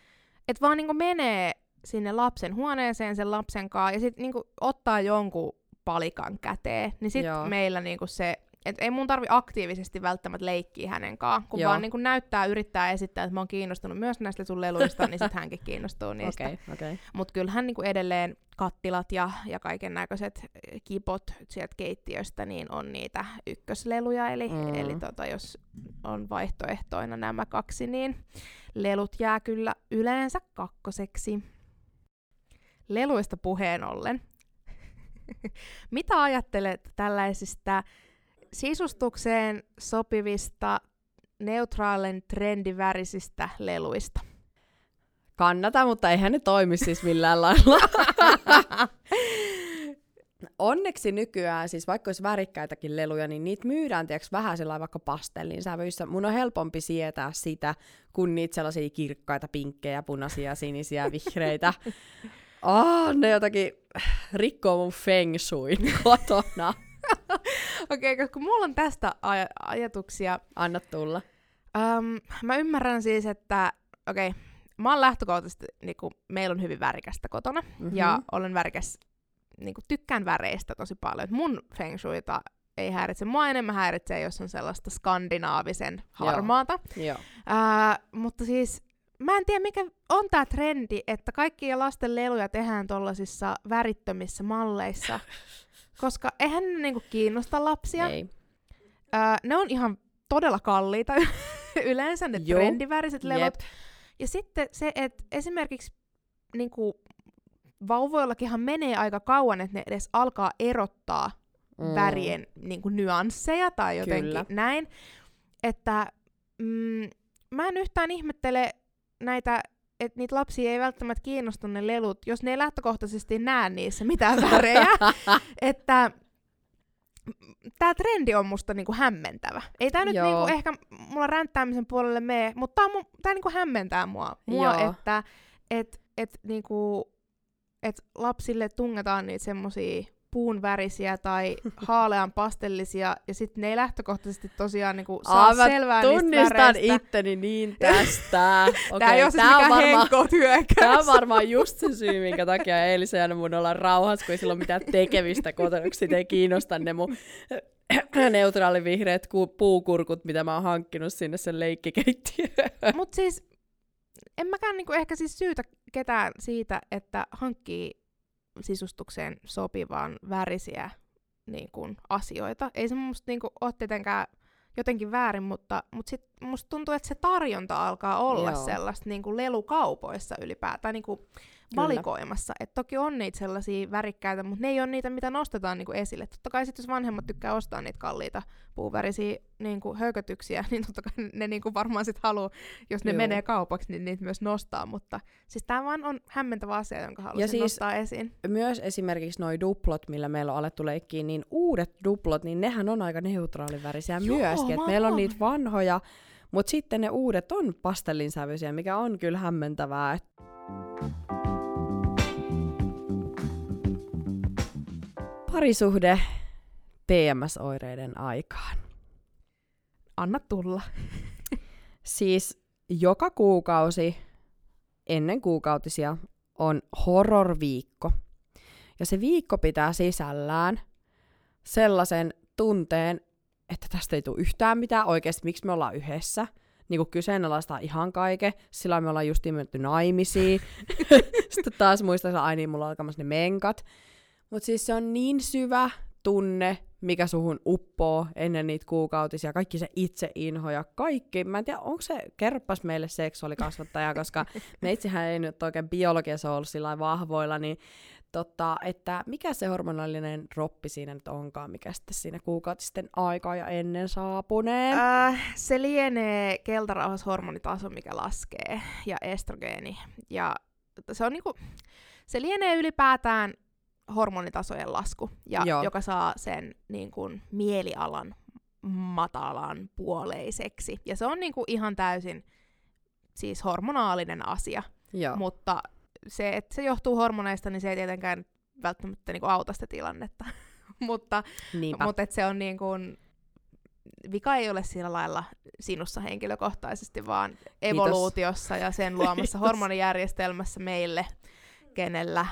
et vaan niinku menee sinne lapsen huoneeseen sen lapsen kanssa ja sitten niinku ottaa jonkun palikan käteen, niin sitten meillä niinku se et ei mun tarvi aktiivisesti välttämättä leikkiä hänen kanssaan, kun Joo. vaan niin kun näyttää, yrittää esittää, että mä oon kiinnostunut myös näistä sun leluista, niin sitten hänkin kiinnostuu [laughs] niistä. Okay, okay. Mutta kyllähän niin edelleen kattilat ja, ja kaiken näköiset kipot sieltä keittiöstä, niin on niitä ykkösleluja, eli, mm. eli tota, jos on vaihtoehtoina nämä kaksi, niin lelut jää kyllä yleensä kakkoseksi. Leluista puheen ollen. [laughs] Mitä ajattelet tällaisista sisustukseen sopivista neutraalin trendivärisistä leluista. Kannata, mutta eihän ne toimi siis millään lailla. [laughs] Onneksi nykyään, siis vaikka olisi värikkäitäkin leluja, niin niitä myydään tiiäks, vähän sellainen vaikka pastellin sävyissä. Mun on helpompi sietää sitä, kuin niitä sellaisia kirkkaita, pinkkejä, punaisia, sinisiä, [laughs] vihreitä. Ah, ne jotakin rikkoo mun feng shuin kotona. [laughs] Okei, okay, koska mulla on tästä aj- ajatuksia. Anna tulla. Um, mä ymmärrän siis, että okei, okay, mä oon lähtökohtaisesti, niinku, meillä on hyvin värikästä kotona, mm-hmm. ja olen värikäs, niinku, tykkään väreistä tosi paljon. Et mun feng shuita ei häiritse. Mua enemmän häiritsee, jos on sellaista skandinaavisen harmaata. Joo. Joo. Uh, mutta siis mä en tiedä, mikä on tämä trendi, että kaikkia lasten leluja tehdään tuollaisissa värittömissä malleissa. [laughs] Koska eihän ne niinku kiinnosta lapsia. Ei. Öö, ne on ihan todella kalliita [laughs] yleensä, ne Joo. trendiväriset lelut. Jep. Ja sitten se, että esimerkiksi niin kuin, vauvoillakinhan menee aika kauan, että ne edes alkaa erottaa mm. värien niin kuin, nyansseja tai jotenkin Kyllä. näin. Että mm, mä en yhtään ihmettele näitä että niitä lapsia ei välttämättä kiinnosta ne lelut, jos ne ei lähtökohtaisesti näe niissä mitään värejä. [laughs] että tämä trendi on musta niinku hämmentävä. Ei tämä nyt niinku ehkä mulla ränttäämisen puolelle mene, mutta tämä niinku hämmentää mua, mua että et, et, niinku, et lapsille tungetaan niitä semmosia puun värisiä tai [laughs] haalean pastellisia, ja sitten ne ei lähtökohtaisesti tosiaan niinku saa Aa, selvää tunnistan itteni niin tästä. [laughs] okay, Tämä ei ole siis mikään varmaan, Tämä on varmaan just se syy, minkä takia eilisen mun olla rauhassa, kun ei sillä ole mitään tekemistä kotona, kun sitä ei kiinnosta ne mun [clears throat] neutraalivihreät puukurkut, mitä mä oon hankkinut sinne sen leikkikeittiöön. Mut siis, en mäkään niinku ehkä siis syytä ketään siitä, että hankkii sisustukseen sopivaan värisiä niin kuin, asioita. Ei se musta niin kuin, ole tietenkään jotenkin väärin, mutta, mutta sit musta tuntuu, että se tarjonta alkaa olla Joo. sellaista niin kuin lelukaupoissa ylipäätään. Niin kuin, valikoimassa. Et toki on niitä sellaisia värikkäitä, mutta ne ei ole niitä, mitä nostetaan niinku esille. Totta kai sit, jos vanhemmat tykkää ostaa niitä kalliita puuvärisiä niinku hökötyksiä, [laughs] niin totta kai ne niinku varmaan sit haluaa, jos ne Joo. menee kaupaksi, niin niitä myös nostaa. Mutta siis tämä vaan on hämmentävä asia, jonka haluaisin ja siis nostaa esiin. Myös esimerkiksi nuo duplot, millä meillä on alettu leikkiä, niin uudet duplot, niin nehän on aika neutraalivärisiä Joo, myöskin. Et meillä on niitä vanhoja, mutta sitten ne uudet on pastellinsävyisiä, mikä on kyllä hämmentävää. Että Parisuhde PMS-oireiden aikaan. Anna tulla. siis joka kuukausi ennen kuukautisia on horror-viikko. Ja se viikko pitää sisällään sellaisen tunteen, että tästä ei tule yhtään mitään oikeasti, miksi me ollaan yhdessä. Niin kuin kyseenalaistaa ihan kaiken. Sillä me ollaan just menty naimisiin. [laughs] Sitten taas muistaa, että aina niin, mulla on alkamassa ne menkat. Mutta siis se on niin syvä tunne, mikä suhun uppoo ennen niitä kuukautisia, kaikki se itseinho ja kaikki. Mä en tiedä, onko se, kerppas meille seksuaalikasvattaja, koska [laughs] meitsihän ei nyt oikein biologiassa ollut sillä vahvoilla, niin totta, että mikä se hormonallinen roppi siinä nyt onkaan, mikä sitten siinä kuukautisten aikaa ja ennen saapunee? Äh, se lienee keltarauhashormonitaso, mikä laskee, ja estrogeeni. Ja se on niinku, se lienee ylipäätään hormonitasojen lasku, ja joka saa sen niin kuin, mielialan matalan puoleiseksi. Ja se on niin kuin, ihan täysin siis hormonaalinen asia. Joo. Mutta se, että se johtuu hormoneista, niin se ei tietenkään välttämättä niin kuin, auta sitä tilannetta. [laughs] mutta mutta että se on niin kuin, vika ei ole sillä lailla sinussa henkilökohtaisesti, vaan evoluutiossa ja sen luomassa [laughs] hormonijärjestelmässä meille kenellä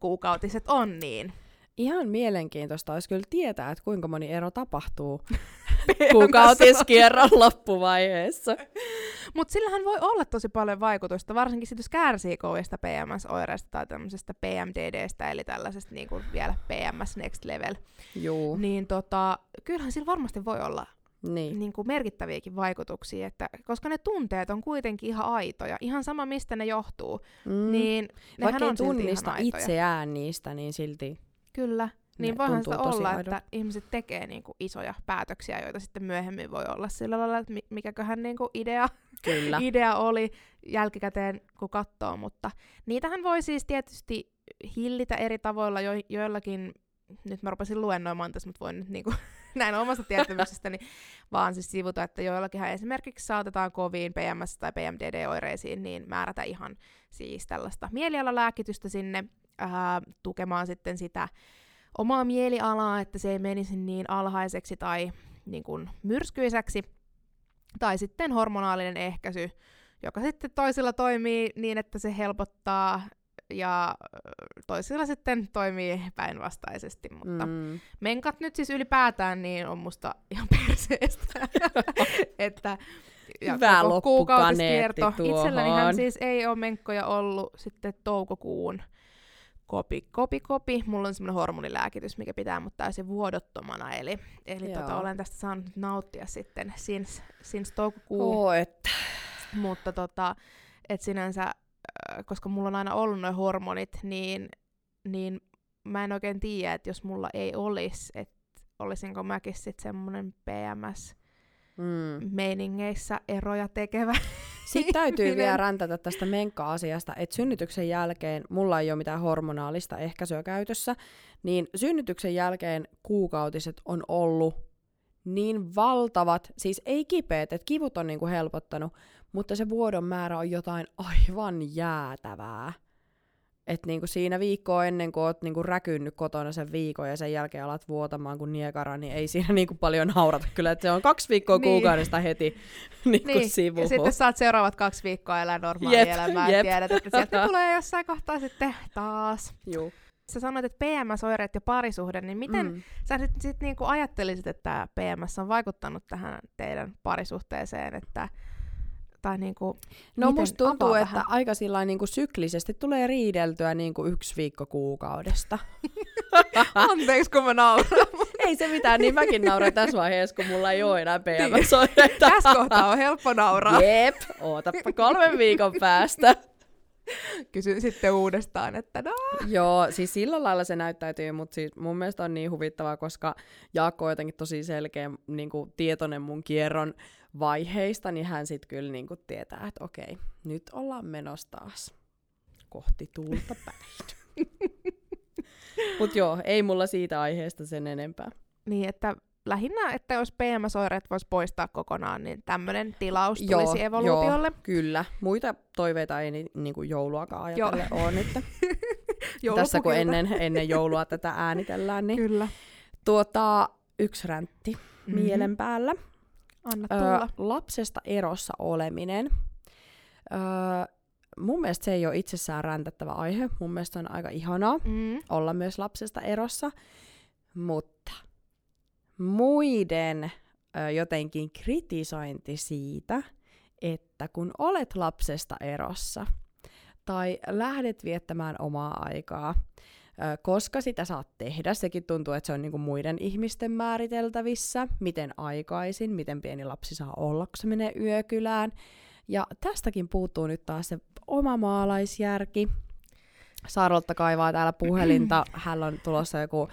kuukautiset on niin. Ihan mielenkiintoista olisi kyllä tietää, että kuinka moni ero tapahtuu [laughs] kuukautiskierron loppuvaiheessa. Mutta sillähän voi olla tosi paljon vaikutusta, varsinkin sit, jos kärsii kovista PMS-oireista tai tämmöisestä PMDDstä, eli tällaisesta niin kuin vielä PMS Next Level. Juu. Niin tota, kyllähän sillä varmasti voi olla niin. Niin kuin merkittäviäkin vaikutuksia, että koska ne tunteet on kuitenkin ihan aitoja, ihan sama mistä ne johtuu, mm. niin Vaikka ei on tunnista itseään niistä, niin silti Kyllä. Niin voihan sitä olla, aidot. että ihmiset tekee niinku isoja päätöksiä, joita sitten myöhemmin voi olla sillä lailla, että mikäköhän niinku idea, Kyllä. [laughs] idea oli jälkikäteen, kun katsoo. Mutta niitähän voi siis tietysti hillitä eri tavoilla, jo, joillakin, nyt mä rupesin luennoimaan tässä, mutta voin nyt niinku [laughs] [laughs] näin omasta tietämyksestäni, vaan siis sivuta, että joillakin esimerkiksi saatetaan koviin PMS- tai PMDD-oireisiin, niin määrätä ihan siis tällaista mielialalääkitystä sinne ää, tukemaan sitten sitä omaa mielialaa, että se ei menisi niin alhaiseksi tai niin kuin myrskyiseksi. Tai sitten hormonaalinen ehkäisy, joka sitten toisilla toimii niin, että se helpottaa ja toisilla sitten toimii päinvastaisesti, mutta mm. menkat nyt siis ylipäätään niin on musta ihan [laughs] perseestä, että ja Hyvä kuukautiskierto. Itselläni siis ei ole menkkoja ollut sitten toukokuun kopi, kopi, kopi. Mulla on semmoinen hormonilääkitys, mikä pitää mut täysin vuodottomana, eli, eli tota, olen tästä saanut nauttia sitten since, since toukokuun. Oh, että. Mutta tota, et sinänsä, koska mulla on aina ollut noin hormonit, niin, niin mä en oikein tiedä, että jos mulla ei olisi, että olisinko mäkin sitten semmoinen PMS mm. meiningeissä eroja tekevä. [laughs] Sitten täytyy vielä räntätä tästä menkka-asiasta, että synnytyksen jälkeen, mulla ei ole mitään hormonaalista ehkäisyä käytössä, niin synnytyksen jälkeen kuukautiset on ollut niin valtavat, siis ei kipeät, että kivut on niinku helpottanut, mutta se vuodon määrä on jotain aivan jäätävää. Että niinku siinä viikkoa ennen kuin oot niinku räkynnyt kotona sen viikon ja sen jälkeen alat vuotamaan kuin niekara, niin ei siinä niinku paljon naurata kyllä. Että se on kaksi viikkoa niin. kuukaudesta heti [laughs] niinku niin. sivuun. Ja sitten saat seuraavat kaksi viikkoa elää normaalia jep, elämää jep. tiedät, että sieltä [laughs] tulee jossain kohtaa sitten taas. Juu. Sä sanoit, että PMS-oireet ja parisuhde, niin miten mm. sä sitten sit niinku ajattelisit, että PMS on vaikuttanut tähän teidän parisuhteeseen, että tai niinku, no musta tuntuu, että vähän. aika sillä niinku syklisesti tulee riideltyä niinku yksi viikko kuukaudesta. [laughs] Anteeksi, kun mä nauran. [laughs] ei se mitään, niin mäkin nauran tässä vaiheessa, kun mulla ei ole enää PMS-oireita. Tässä kohtaa on helppo nauraa. Jep, ootappa kolmen viikon päästä. Kysyn sitten uudestaan, että no. Joo, siis sillä lailla se näyttäytyy, mutta siis mun mielestä on niin huvittavaa, koska Jaakko on jotenkin tosi selkeä niin kuin, tietoinen mun kierron vaiheista, niin hän sitten kyllä niin kuin, tietää, että okei, nyt ollaan menossa taas kohti tuulta päin. [laughs] Mutta joo, ei mulla siitä aiheesta sen enempää. Niin, että lähinnä, että jos PMS-oireet voisi poistaa kokonaan, niin tämmöinen tilaus joo, tulisi evoluutiolle. Joo, kyllä. Muita toiveita ei ni, niin kuin jouluakaan ajatelle [laughs] ole nyt. Tässä kun ennen, ennen joulua tätä äänitellään, niin kyllä. Tuota, yksi räntti mm-hmm. mielen päällä. Anna tulla. Ö, lapsesta erossa oleminen. Ö, mun mielestä se ei ole itsessään räntättävä aihe. Mun mielestä on aika ihanaa mm. olla myös lapsesta erossa. Mutta muiden ö, jotenkin kritisointi siitä, että kun olet lapsesta erossa tai lähdet viettämään omaa aikaa, koska sitä saat tehdä, sekin tuntuu, että se on niinku muiden ihmisten määriteltävissä, miten aikaisin, miten pieni lapsi saa olla, kun se menee yökylään. Ja tästäkin puuttuu nyt taas se oma maalaisjärki, Sarolta kaivaa täällä puhelinta. [clears throat] Hän on tulossa joku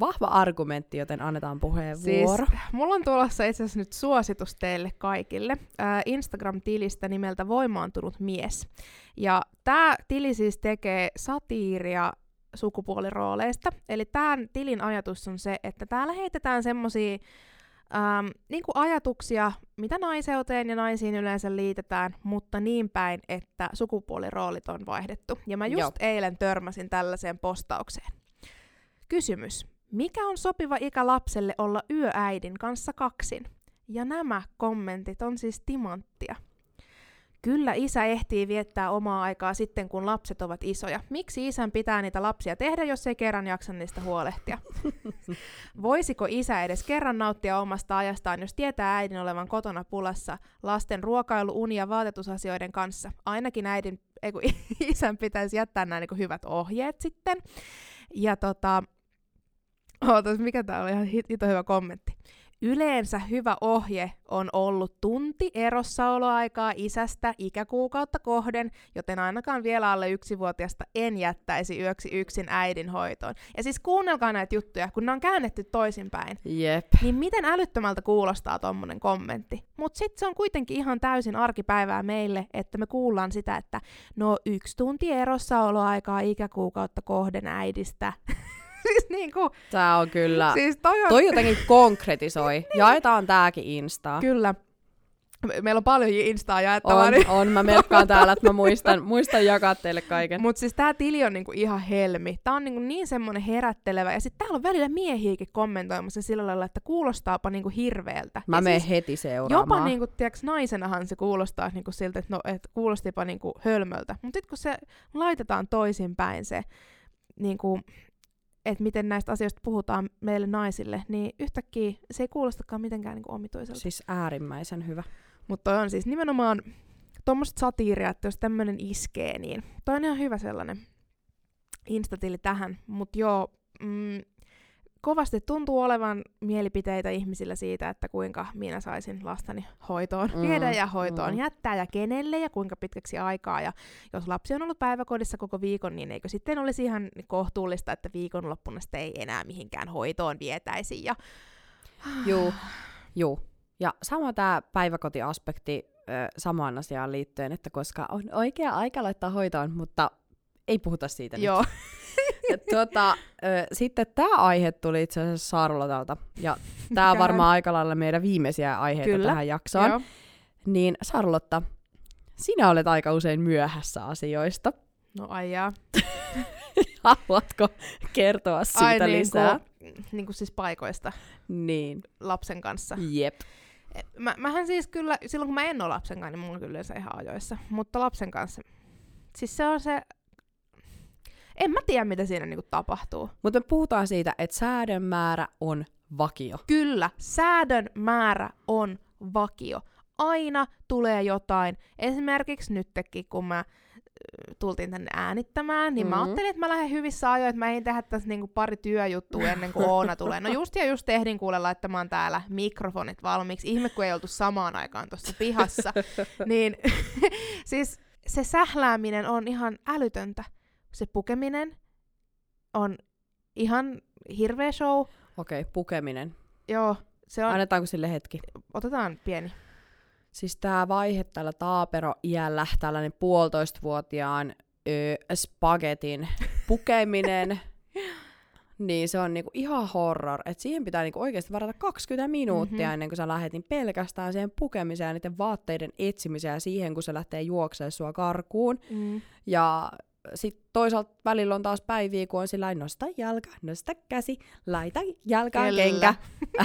vahva argumentti, joten annetaan puheenvuoro. Siis, mulla on tulossa itse asiassa nyt suositus teille kaikille äh, Instagram-tilistä nimeltä Voimaantunut mies. Ja tämä tili siis tekee satiiria sukupuolirooleista. Eli tämän tilin ajatus on se, että täällä heitetään semmosia ähm, niin kuin ajatuksia, mitä naiseuteen ja naisiin yleensä liitetään, mutta niin päin, että sukupuoliroolit on vaihdettu. Ja mä just Joo. eilen törmäsin tällaiseen postaukseen. Kysymys. Mikä on sopiva ikä lapselle olla yöäidin kanssa kaksin? Ja nämä kommentit on siis timanttia. Kyllä isä ehtii viettää omaa aikaa sitten, kun lapset ovat isoja. Miksi isän pitää niitä lapsia tehdä, jos ei kerran jaksa niistä huolehtia? [laughs] Voisiko isä edes kerran nauttia omasta ajastaan, jos tietää äidin olevan kotona pulassa lasten ruokailu, uni ja vaatetusasioiden kanssa? Ainakin äidin, ei kun [laughs] isän pitäisi jättää nämä niin hyvät ohjeet sitten. Ja tota, ootas, mikä tää oli ihan hito hyvä kommentti. Yleensä hyvä ohje on ollut tunti erossaoloaikaa isästä ikäkuukautta kohden, joten ainakaan vielä alle yksivuotiasta en jättäisi yöksi yksin äidin hoitoon. Ja siis kuunnelkaa näitä juttuja, kun ne on käännetty toisinpäin. Jep. Niin miten älyttömältä kuulostaa tommonen kommentti. Mutta sitten se on kuitenkin ihan täysin arkipäivää meille, että me kuullaan sitä, että no yksi tunti erossaoloaikaa ikäkuukautta kohden äidistä. [laughs] [laughs] siis niinku... Tää on kyllä... Siis toi, on... toi jotenkin konkretisoi. [laughs] niin. Jaetaan tääkin Instaa. Kyllä. Meillä on paljon Instaa jaettavaa. On, niin... on. Mä merkkaan täällä, että mä [laughs] muistan, muistan jakaa teille kaiken. Mutta siis tää tili on niinku ihan helmi. Tää on niinku niin semmonen herättelevä. Ja sitten täällä on välillä miehiäkin kommentoimassa sillä lailla, että kuulostaapa niinku hirveältä. Mä menen siis heti seuraamaan. Jopa niinku, tiiäks, naisenahan se kuulostaa niinku siltä, että no, et kuulostipa niinku hölmöltä. Mutta sitten kun se laitetaan toisinpäin se, niinku, että miten näistä asioista puhutaan meille naisille, niin yhtäkkiä se ei kuulostakaan mitenkään niin omituiselta. Siis äärimmäisen hyvä. Mutta on siis nimenomaan tuommoista satiiria, että jos tämmöinen iskee, niin toi on ihan hyvä sellainen instatili tähän. Mutta joo, mm, kovasti tuntuu olevan mielipiteitä ihmisillä siitä, että kuinka minä saisin lastani hoitoon, Mm, viedä ja hoitoon mm. jättää ja kenelle ja kuinka pitkäksi aikaa. Ja jos lapsi on ollut päiväkodissa koko viikon, niin eikö sitten olisi ihan kohtuullista, että viikonloppuna sitä ei enää mihinkään hoitoon vietäisi. Ja... Juu, [sighs] juu. Ja sama tämä päiväkotiaspekti ö, samaan asiaan liittyen, että koska on oikea aika laittaa hoitoon, mutta ei puhuta siitä nyt. Joo, Ja [laughs] ö, sitten tämä aihe tuli itse asiassa Saarulotalta, ja tämä on varmaan aika lailla meidän viimeisiä aiheita Kyllä, tähän jaksoon. joo. Niin Saarulotta, sinä olet aika usein myöhässä asioista. No ai jaa. [laughs] Haluatko kertoa siitä Ai niin lisää? kuin, niin kuin siis paikoista Niin, lapsen kanssa. jep. Mä, mähän siis kyllä, silloin kun mä en ole lapsen kanssa, niin mulla on kyllä yleensä ihan ajoissa. Mutta lapsen kanssa, siis se on se, en mä tiedä mitä siinä niinku tapahtuu. Mutta me puhutaan siitä, että säädön määrä on vakio. Kyllä, säädön määrä on vakio. Aina tulee jotain. Esimerkiksi nytkin, kun mä ö, tultiin tänne äänittämään, niin mm-hmm. mä ajattelin, että mä lähden hyvissä ajoin, että mä en tehdä tässä niinku pari työjuttua ennen kuin Oona [laughs] tulee. No just ja just ehdin kuule laittamaan täällä mikrofonit valmiiksi. Ihme, kun ei oltu samaan aikaan tuossa pihassa. [laughs] niin [laughs] siis se sählääminen on ihan älytöntä. Se pukeminen on ihan hirveä show. Okei, okay, pukeminen. Joo, se on, Annetaanko sille hetki? otetaan pieni. Siis tämä vaihe tällä taapero-iällä, tällainen puolitoistavuotiaan ö, spagetin [laughs] pukeminen, niin se on niinku ihan horror. Et siihen pitää niinku oikeasti varata 20 minuuttia Mhm. mm-hmm. ennen kuin sä lähet, niin pelkästään siihen pukemiseen ja niiden vaatteiden etsimiseen ja siihen, kun se lähtee juoksemaan sua karkuun. Mm. Ja sitten toisaalta välillä on taas päiviä, kun on sillä nosta jalka, nosta käsi, laita jalkaan Kyllä. kenkä.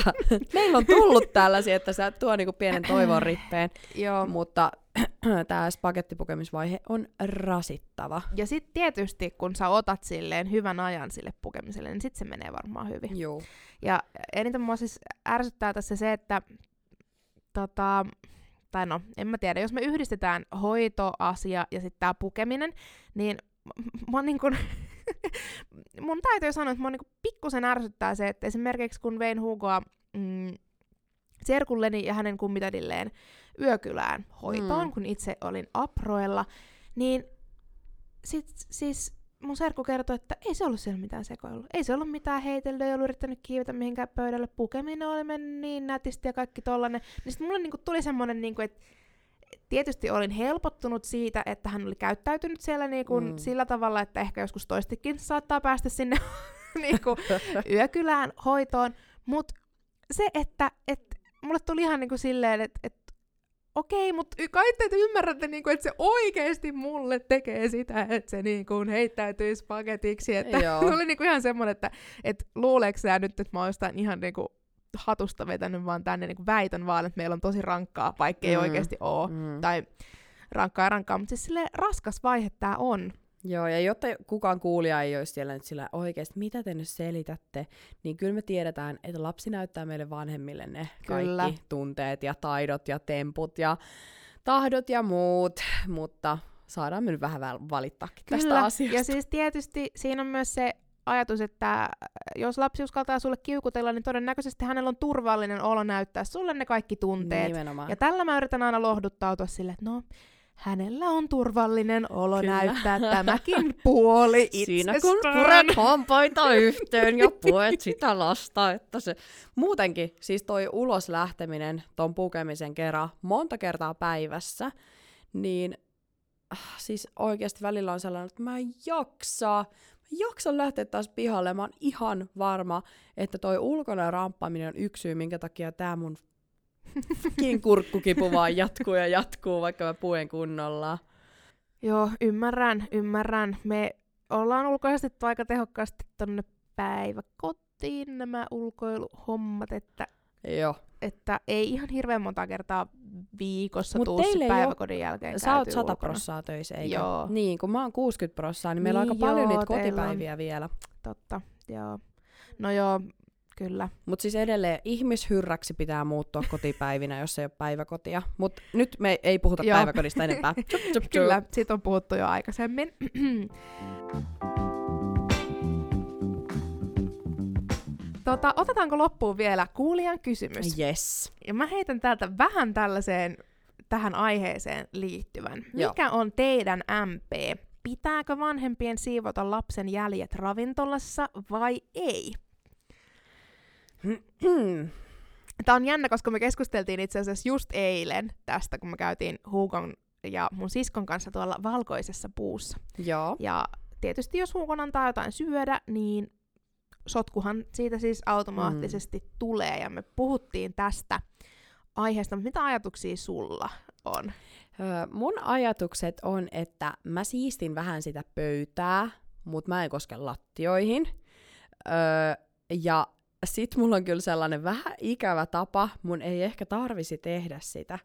[laughs] Meillä on tullut tällaisia, että sä tuo niinku pienen toivon rippeen, [clears throat] Joo. mutta [clears throat] tämä spagettipukemisvaihe on rasittava. Ja sitten tietysti, kun sä otat silleen hyvän ajan sille pukemiselle, niin sitten se menee varmaan hyvin. Joo. Ja eniten mua siis ärsyttää tässä se, että tota, tai no, en mä tiedä, jos me yhdistetään hoitoasia ja sitten tää pukeminen, niin mä niin kun, [laughs] mun täytyy sanoa, että mua niin pikkusen ärsyttää se, että esimerkiksi kun vein Hugoa mm, serkulleni ja hänen kummitädilleen yökylään hoitoon, Mm. kun itse olin aproella, niin sit siis mun serkku kertoi, että ei se ollut siellä mitään sekoillut. Ei se ollut mitään heitellyt, ei ollut yrittänyt kiivetä mihinkään pöydälle. Pukeminen oli mennyt niin nätisti ja kaikki tollanen. Niin sit mulle niinku tuli semmonen, niinku, että tietysti olin helpottunut siitä, että hän oli käyttäytynyt siellä niinku Mm. sillä tavalla, että ehkä joskus toistikin saattaa päästä sinne [laughs] niinku yökylään hoitoon. Mutta se, että et, mulle tuli ihan niinku silleen, että et, okei, mutta kai te ymmärrätte, niinku, että se oikeasti mulle tekee sitä, että se niinku heittäytyy spagetiksi. Että Joo. [laughs] oli niinku ihan semmoinen, että et, luuleeko sä nyt, että mä oon ihan niinku hatusta vetänyt vaan tänne niinku väitän vaan, että meillä on tosi rankkaa, vaikka ei Mm. oikeasti oo. Mm. Tai rankkaa ja rankkaa, mutta siis sille raskas vaihe tää on. Joo, ja jotta kukaan kuulija ei olisi siellä nyt sillä oikeasti, mitä te nyt selitätte, niin kyllä me tiedetään, että lapsi näyttää meille vanhemmille ne Kyllä. kaikki tunteet ja taidot ja temput ja tahdot ja muut, mutta saadaan me nyt vähän valittaakin tästä asiasta. Ja siis tietysti siinä on myös se ajatus, että jos lapsi uskaltaa sulle kiukutella, niin todennäköisesti hänellä on turvallinen olo näyttää sulle ne kaikki tunteet. Nimenomaan. Ja tällä mä yritän aina lohduttautua sille, että no, hänellä on turvallinen olo Kyllä. näyttää tämäkin puoli [laughs] Siinä kun puret hampaita yhteen ja puet sitä lasta, että se... Muutenkin, siis toi ulos lähteminen ton pukemisen kerran monta kertaa päivässä, niin äh, siis oikeasti välillä on sellainen, että mä en jaksa. Mä jaksan lähteä taas pihalle. Mä oon ihan varma, että toi ulkona ramppaaminen on yksi syy, minkä takia tää mun fucking [laughs] kurkkukipu vaan jatkuu ja jatkuu, vaikka mä puen kunnolla. Joo, ymmärrän, ymmärrän. Me ollaan ulkoistettu aika tehokkaasti tonne päiväkotiin nämä ulkoiluhommat, että, Joo. että ei ihan hirveän monta kertaa viikossa Mut tuu päiväkodin jälkeen Sä oot käytyä 100 ulkona. prossaa töissä, eikö? Joo. Niin, kun mä oon 60 prossaa, niin meillä on Niin aika paljon joo, niitä teillä on. kotipäiviä vielä. Totta, joo. No joo, kyllä. Mutta siis edelleen ihmishyrräksi pitää muuttua kotipäivinä, jos ei ole päiväkotia. Mutta nyt me ei puhuta Joo. päiväkodista enempää. Tsup, tsup, tsup. Kyllä, siitä on puhuttu jo aikaisemmin. [clears throat] Tota, otetaanko loppuun vielä kuulijan kysymys? Yes. Ja mä heitän täältä vähän tällaiseen tähän aiheeseen liittyvän. Joo. Mikä on teidän MP? Pitääkö vanhempien siivota lapsen jäljet ravintolassa vai ei? [clears throat] Tämä on jännä, koska me keskusteltiin itse asiassa just eilen tästä, kun me käytiin Hugon ja mun siskon kanssa tuolla valkoisessa puussa. Joo. Ja tietysti jos Hugon antaa jotain syödä, niin sotkuhan siitä siis automaattisesti mm. tulee. Ja me puhuttiin tästä aiheesta, mutta mitä ajatuksia sulla on? Öö, mun ajatukset on, että mä siistin vähän sitä pöytää, mutta mä en koske lattioihin. Öö, ja sit mulla on kyllä sellainen vähän ikävä tapa, mun ei ehkä tarvisi tehdä sitä.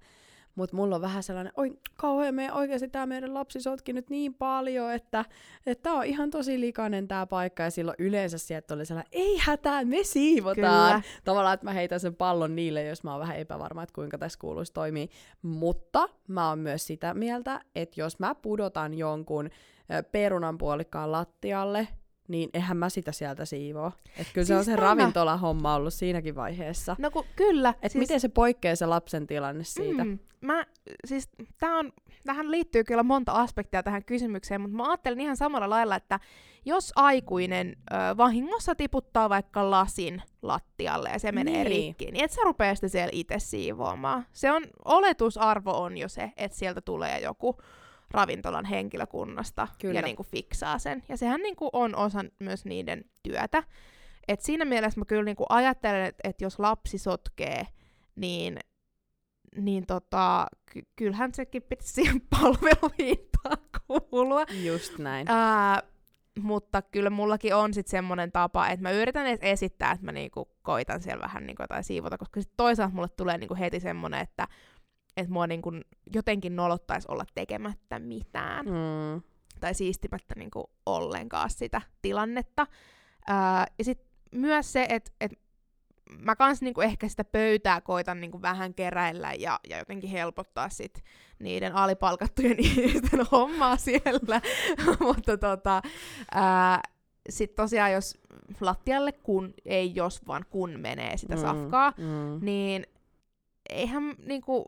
Mutta mulla on vähän sellainen, oi kauhean, me oikeasti tämä meidän lapsi sotki nyt niin paljon, että että on ihan tosi likainen tämä paikka. Ja silloin yleensä sieltä oli sellainen, ei hätää, me siivotaan. Kyllä. Tavallaan, että mä heitän sen pallon niille, jos mä oon vähän epävarma, että kuinka tässä kuuluisi toimia. Mutta mä oon myös sitä mieltä, että jos mä pudotan jonkun ö, perunan puolikkaan lattialle, niin eihän mä sitä sieltä siivoo. Et kyllä se on Siis se tämä- ravintolahomma ollut siinäkin vaiheessa. No ku, kyllä. Et siis... miten se poikkeaa se lapsen tilanne siitä? Mm, mä, siis, tää on, tähän liittyy kyllä monta aspektia tähän kysymykseen, mutta mä ajattelen ihan samalla lailla, että jos aikuinen ö, vahingossa tiputtaa vaikka lasin lattialle ja se menee Niin. rikki, niin et sä rupea sitä siellä itse siivoamaan. Se on, oletusarvo on jo se, että sieltä tulee joku ravintolan henkilökunnasta Kyllä. ja niinku fiksaa sen. Ja sehän niinku on osa myös niiden työtä. Et siinä mielessä mä kyllä niinku ajattelen, että et jos lapsi sotkee, niin, niin tota, ky- kyllähän sekin pitäisi siihen [laughs] palveluhintaan kuulua. Just näin. Ää, mutta kyllä mullakin on sitten semmoinen tapa, että mä yritän edes esittää, että mä niinku koitan siellä vähän niinku jotain siivota, koska sit toisaalta mulle tulee niinku heti semmoinen, että et mua niinku jotenkin nolottaisi olla tekemättä mitään Mm. tai siistimättä niinku ollenkaan sitä tilannetta. Ää, ja sitten myös se, että et mä kans niinku ehkä sitä pöytää koitan niinku vähän keräillä ja, ja jotenkin helpottaa sit niiden alipalkattujen [laughs] ihmisten hommaa siellä. [laughs] Mutta tota, ää, sit tosiaan jos lattialle kun, ei jos vaan kun menee sitä Mm, safkaa, Mm. niin eihän niinku,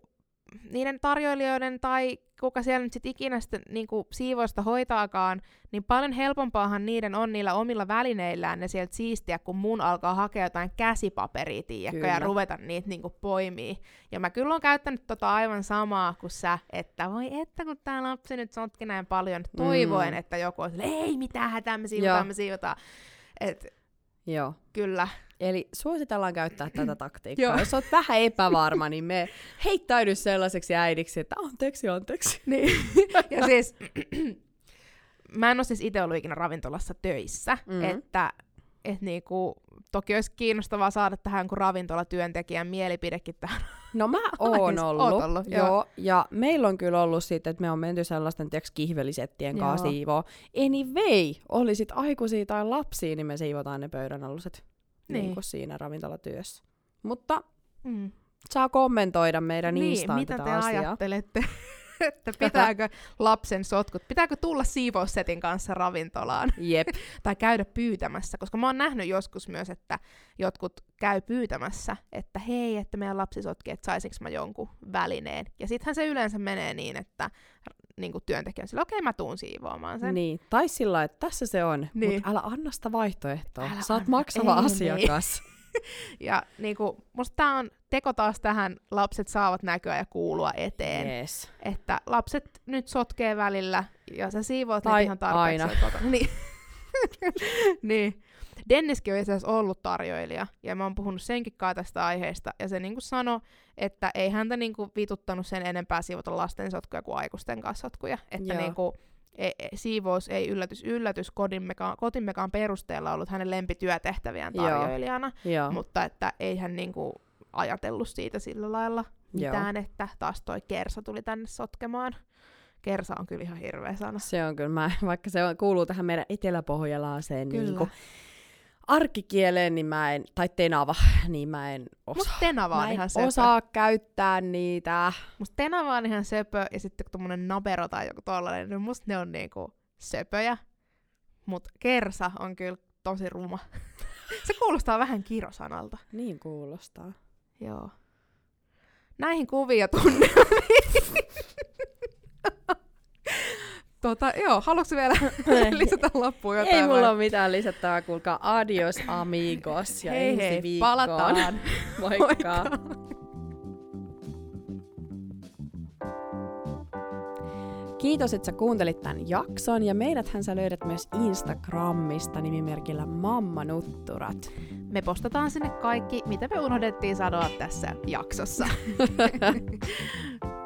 niiden tarjoilijoiden tai kuka siellä nyt sit ikinä sitä niinku, siivoista hoitaakaan, niin paljon helpompaahan niiden on niillä omilla välineillään ne sieltä siistiä, kun mun alkaa hakea jotain käsipaperia, tiiäkö, ja ruveta niitä niinku poimii. Ja mä kyllä oon käyttänyt tota aivan samaa kuin sä, että voi että kun tää lapsi nyt sotki näin paljon, toivoen, Mm. että joku on ei mitään hätää, me siivotaan, Joo. me siivotaan. Et Joo. kyllä, Eli suositellaan käyttää tätä [clears throat] taktiikkaa. Jos oot vähän epävarma, niin me heittäydy sellaiseksi äidiksi, että anteeksi, anteeksi. [laughs] Niin. ja siis, [clears throat] mä en ole siis itse ollut ikinä ravintolassa töissä, Mm. mm. että et niinku, toki olisi kiinnostavaa saada tähän jonkun ravintolatyöntekijän mielipidekin tähän. No mä [laughs] oon ollut. Oot ollut, joo. joo. Ja meillä on kyllä ollut siitä, että me on menty sellaisten tiiäks, kihvelisettien kanssa siivoo. Anyway, oli sit aikuisia tai lapsia, niin me siivotaan ne pöydän aluset niin. Niin. niin siinä ravintolatyössä. Mutta Mm. saa kommentoida meidän Niin, Instaan mitä tätä te asiaa. ajattelette, [laughs] että pitääkö lapsen sotkut, pitääkö tulla siivoussetin kanssa ravintolaan Jep. [laughs] tai käydä pyytämässä, koska mä oon nähnyt joskus myös, että jotkut käy pyytämässä, että hei, että meidän lapsi sotkee, että saisinko mä jonkun välineen. Ja sittenhän se yleensä menee niin, että niin kuin työntekijä on sillä, okei, mä tuun siivoamaan sen. Niin. Tai sillä että tässä se on, Niin. mutta älä anna sitä vaihtoehtoa. Älä Sä oot anna. maksava Ei, asiakas. [laughs] Ja niin kuin, musta tää on teko taas tähän, lapset saavat näkyä ja kuulua eteen. Yes. Että lapset nyt sotkee välillä ja sä siivoat Tai ihan tarpeeksi. aina. Kotona. [laughs] Niin. [laughs] niin. Denniskin on itse asiassa ollut tarjoilija, ja mä oon puhunut senkin kanssa tästä aiheesta, ja se niinku sanoi, että ei häntä niinku vituttanut sen enempää siivota lasten sotkuja kuin aikuisten kanssa sotkuja. Että Joo. niinku, e- e- siivous ei yllätys yllätys kodimmekaan, kotimmekaan perusteella ollut hänen lempityötehtäviään Joo. tarjoilijana, Joo. mutta että ei hän niinku ajatellut siitä sillä lailla Joo. mitään, että taas toi Kersa tuli tänne sotkemaan. Kersa on kyllä ihan hirveä sana. Se on kyllä, mä, vaikka se on, kuuluu tähän meidän eteläpohjalaiseen Kyllä. niin kuin, arkikieleen, niin mä en, tai tenava, [laughs] niin mä en osaa. Musta Tenava on mä en ihan söpö. osaa käyttää niitä. Musta Tenava on ihan söpö, ja sitten kun tommonen Nabero tai joku tollanen, niin musta ne on niinku söpöjä. Mut Kersa on kyllä tosi ruma. [laughs] Se kuulostaa vähän kirosanalta. Niin kuulostaa. Joo. Näihin kuviin ja tunnelmiin. [laughs] tota, joo, haluatko vielä [laughs] lisätä loppuun jotain? Ei mulla vai? ole mitään lisättävää, kuulkaa adios amigos ja Hei ensi hei, viikkoon. palataan. [laughs] Moikka. Moikka. Kiitos, että sä kuuntelit tämän jakson ja meidäthän sä löydät myös Instagramista nimimerkillä Mamma Nutturat. Me postataan sinne kaikki, mitä me unohdettiin sanoa tässä jaksossa. [laughs]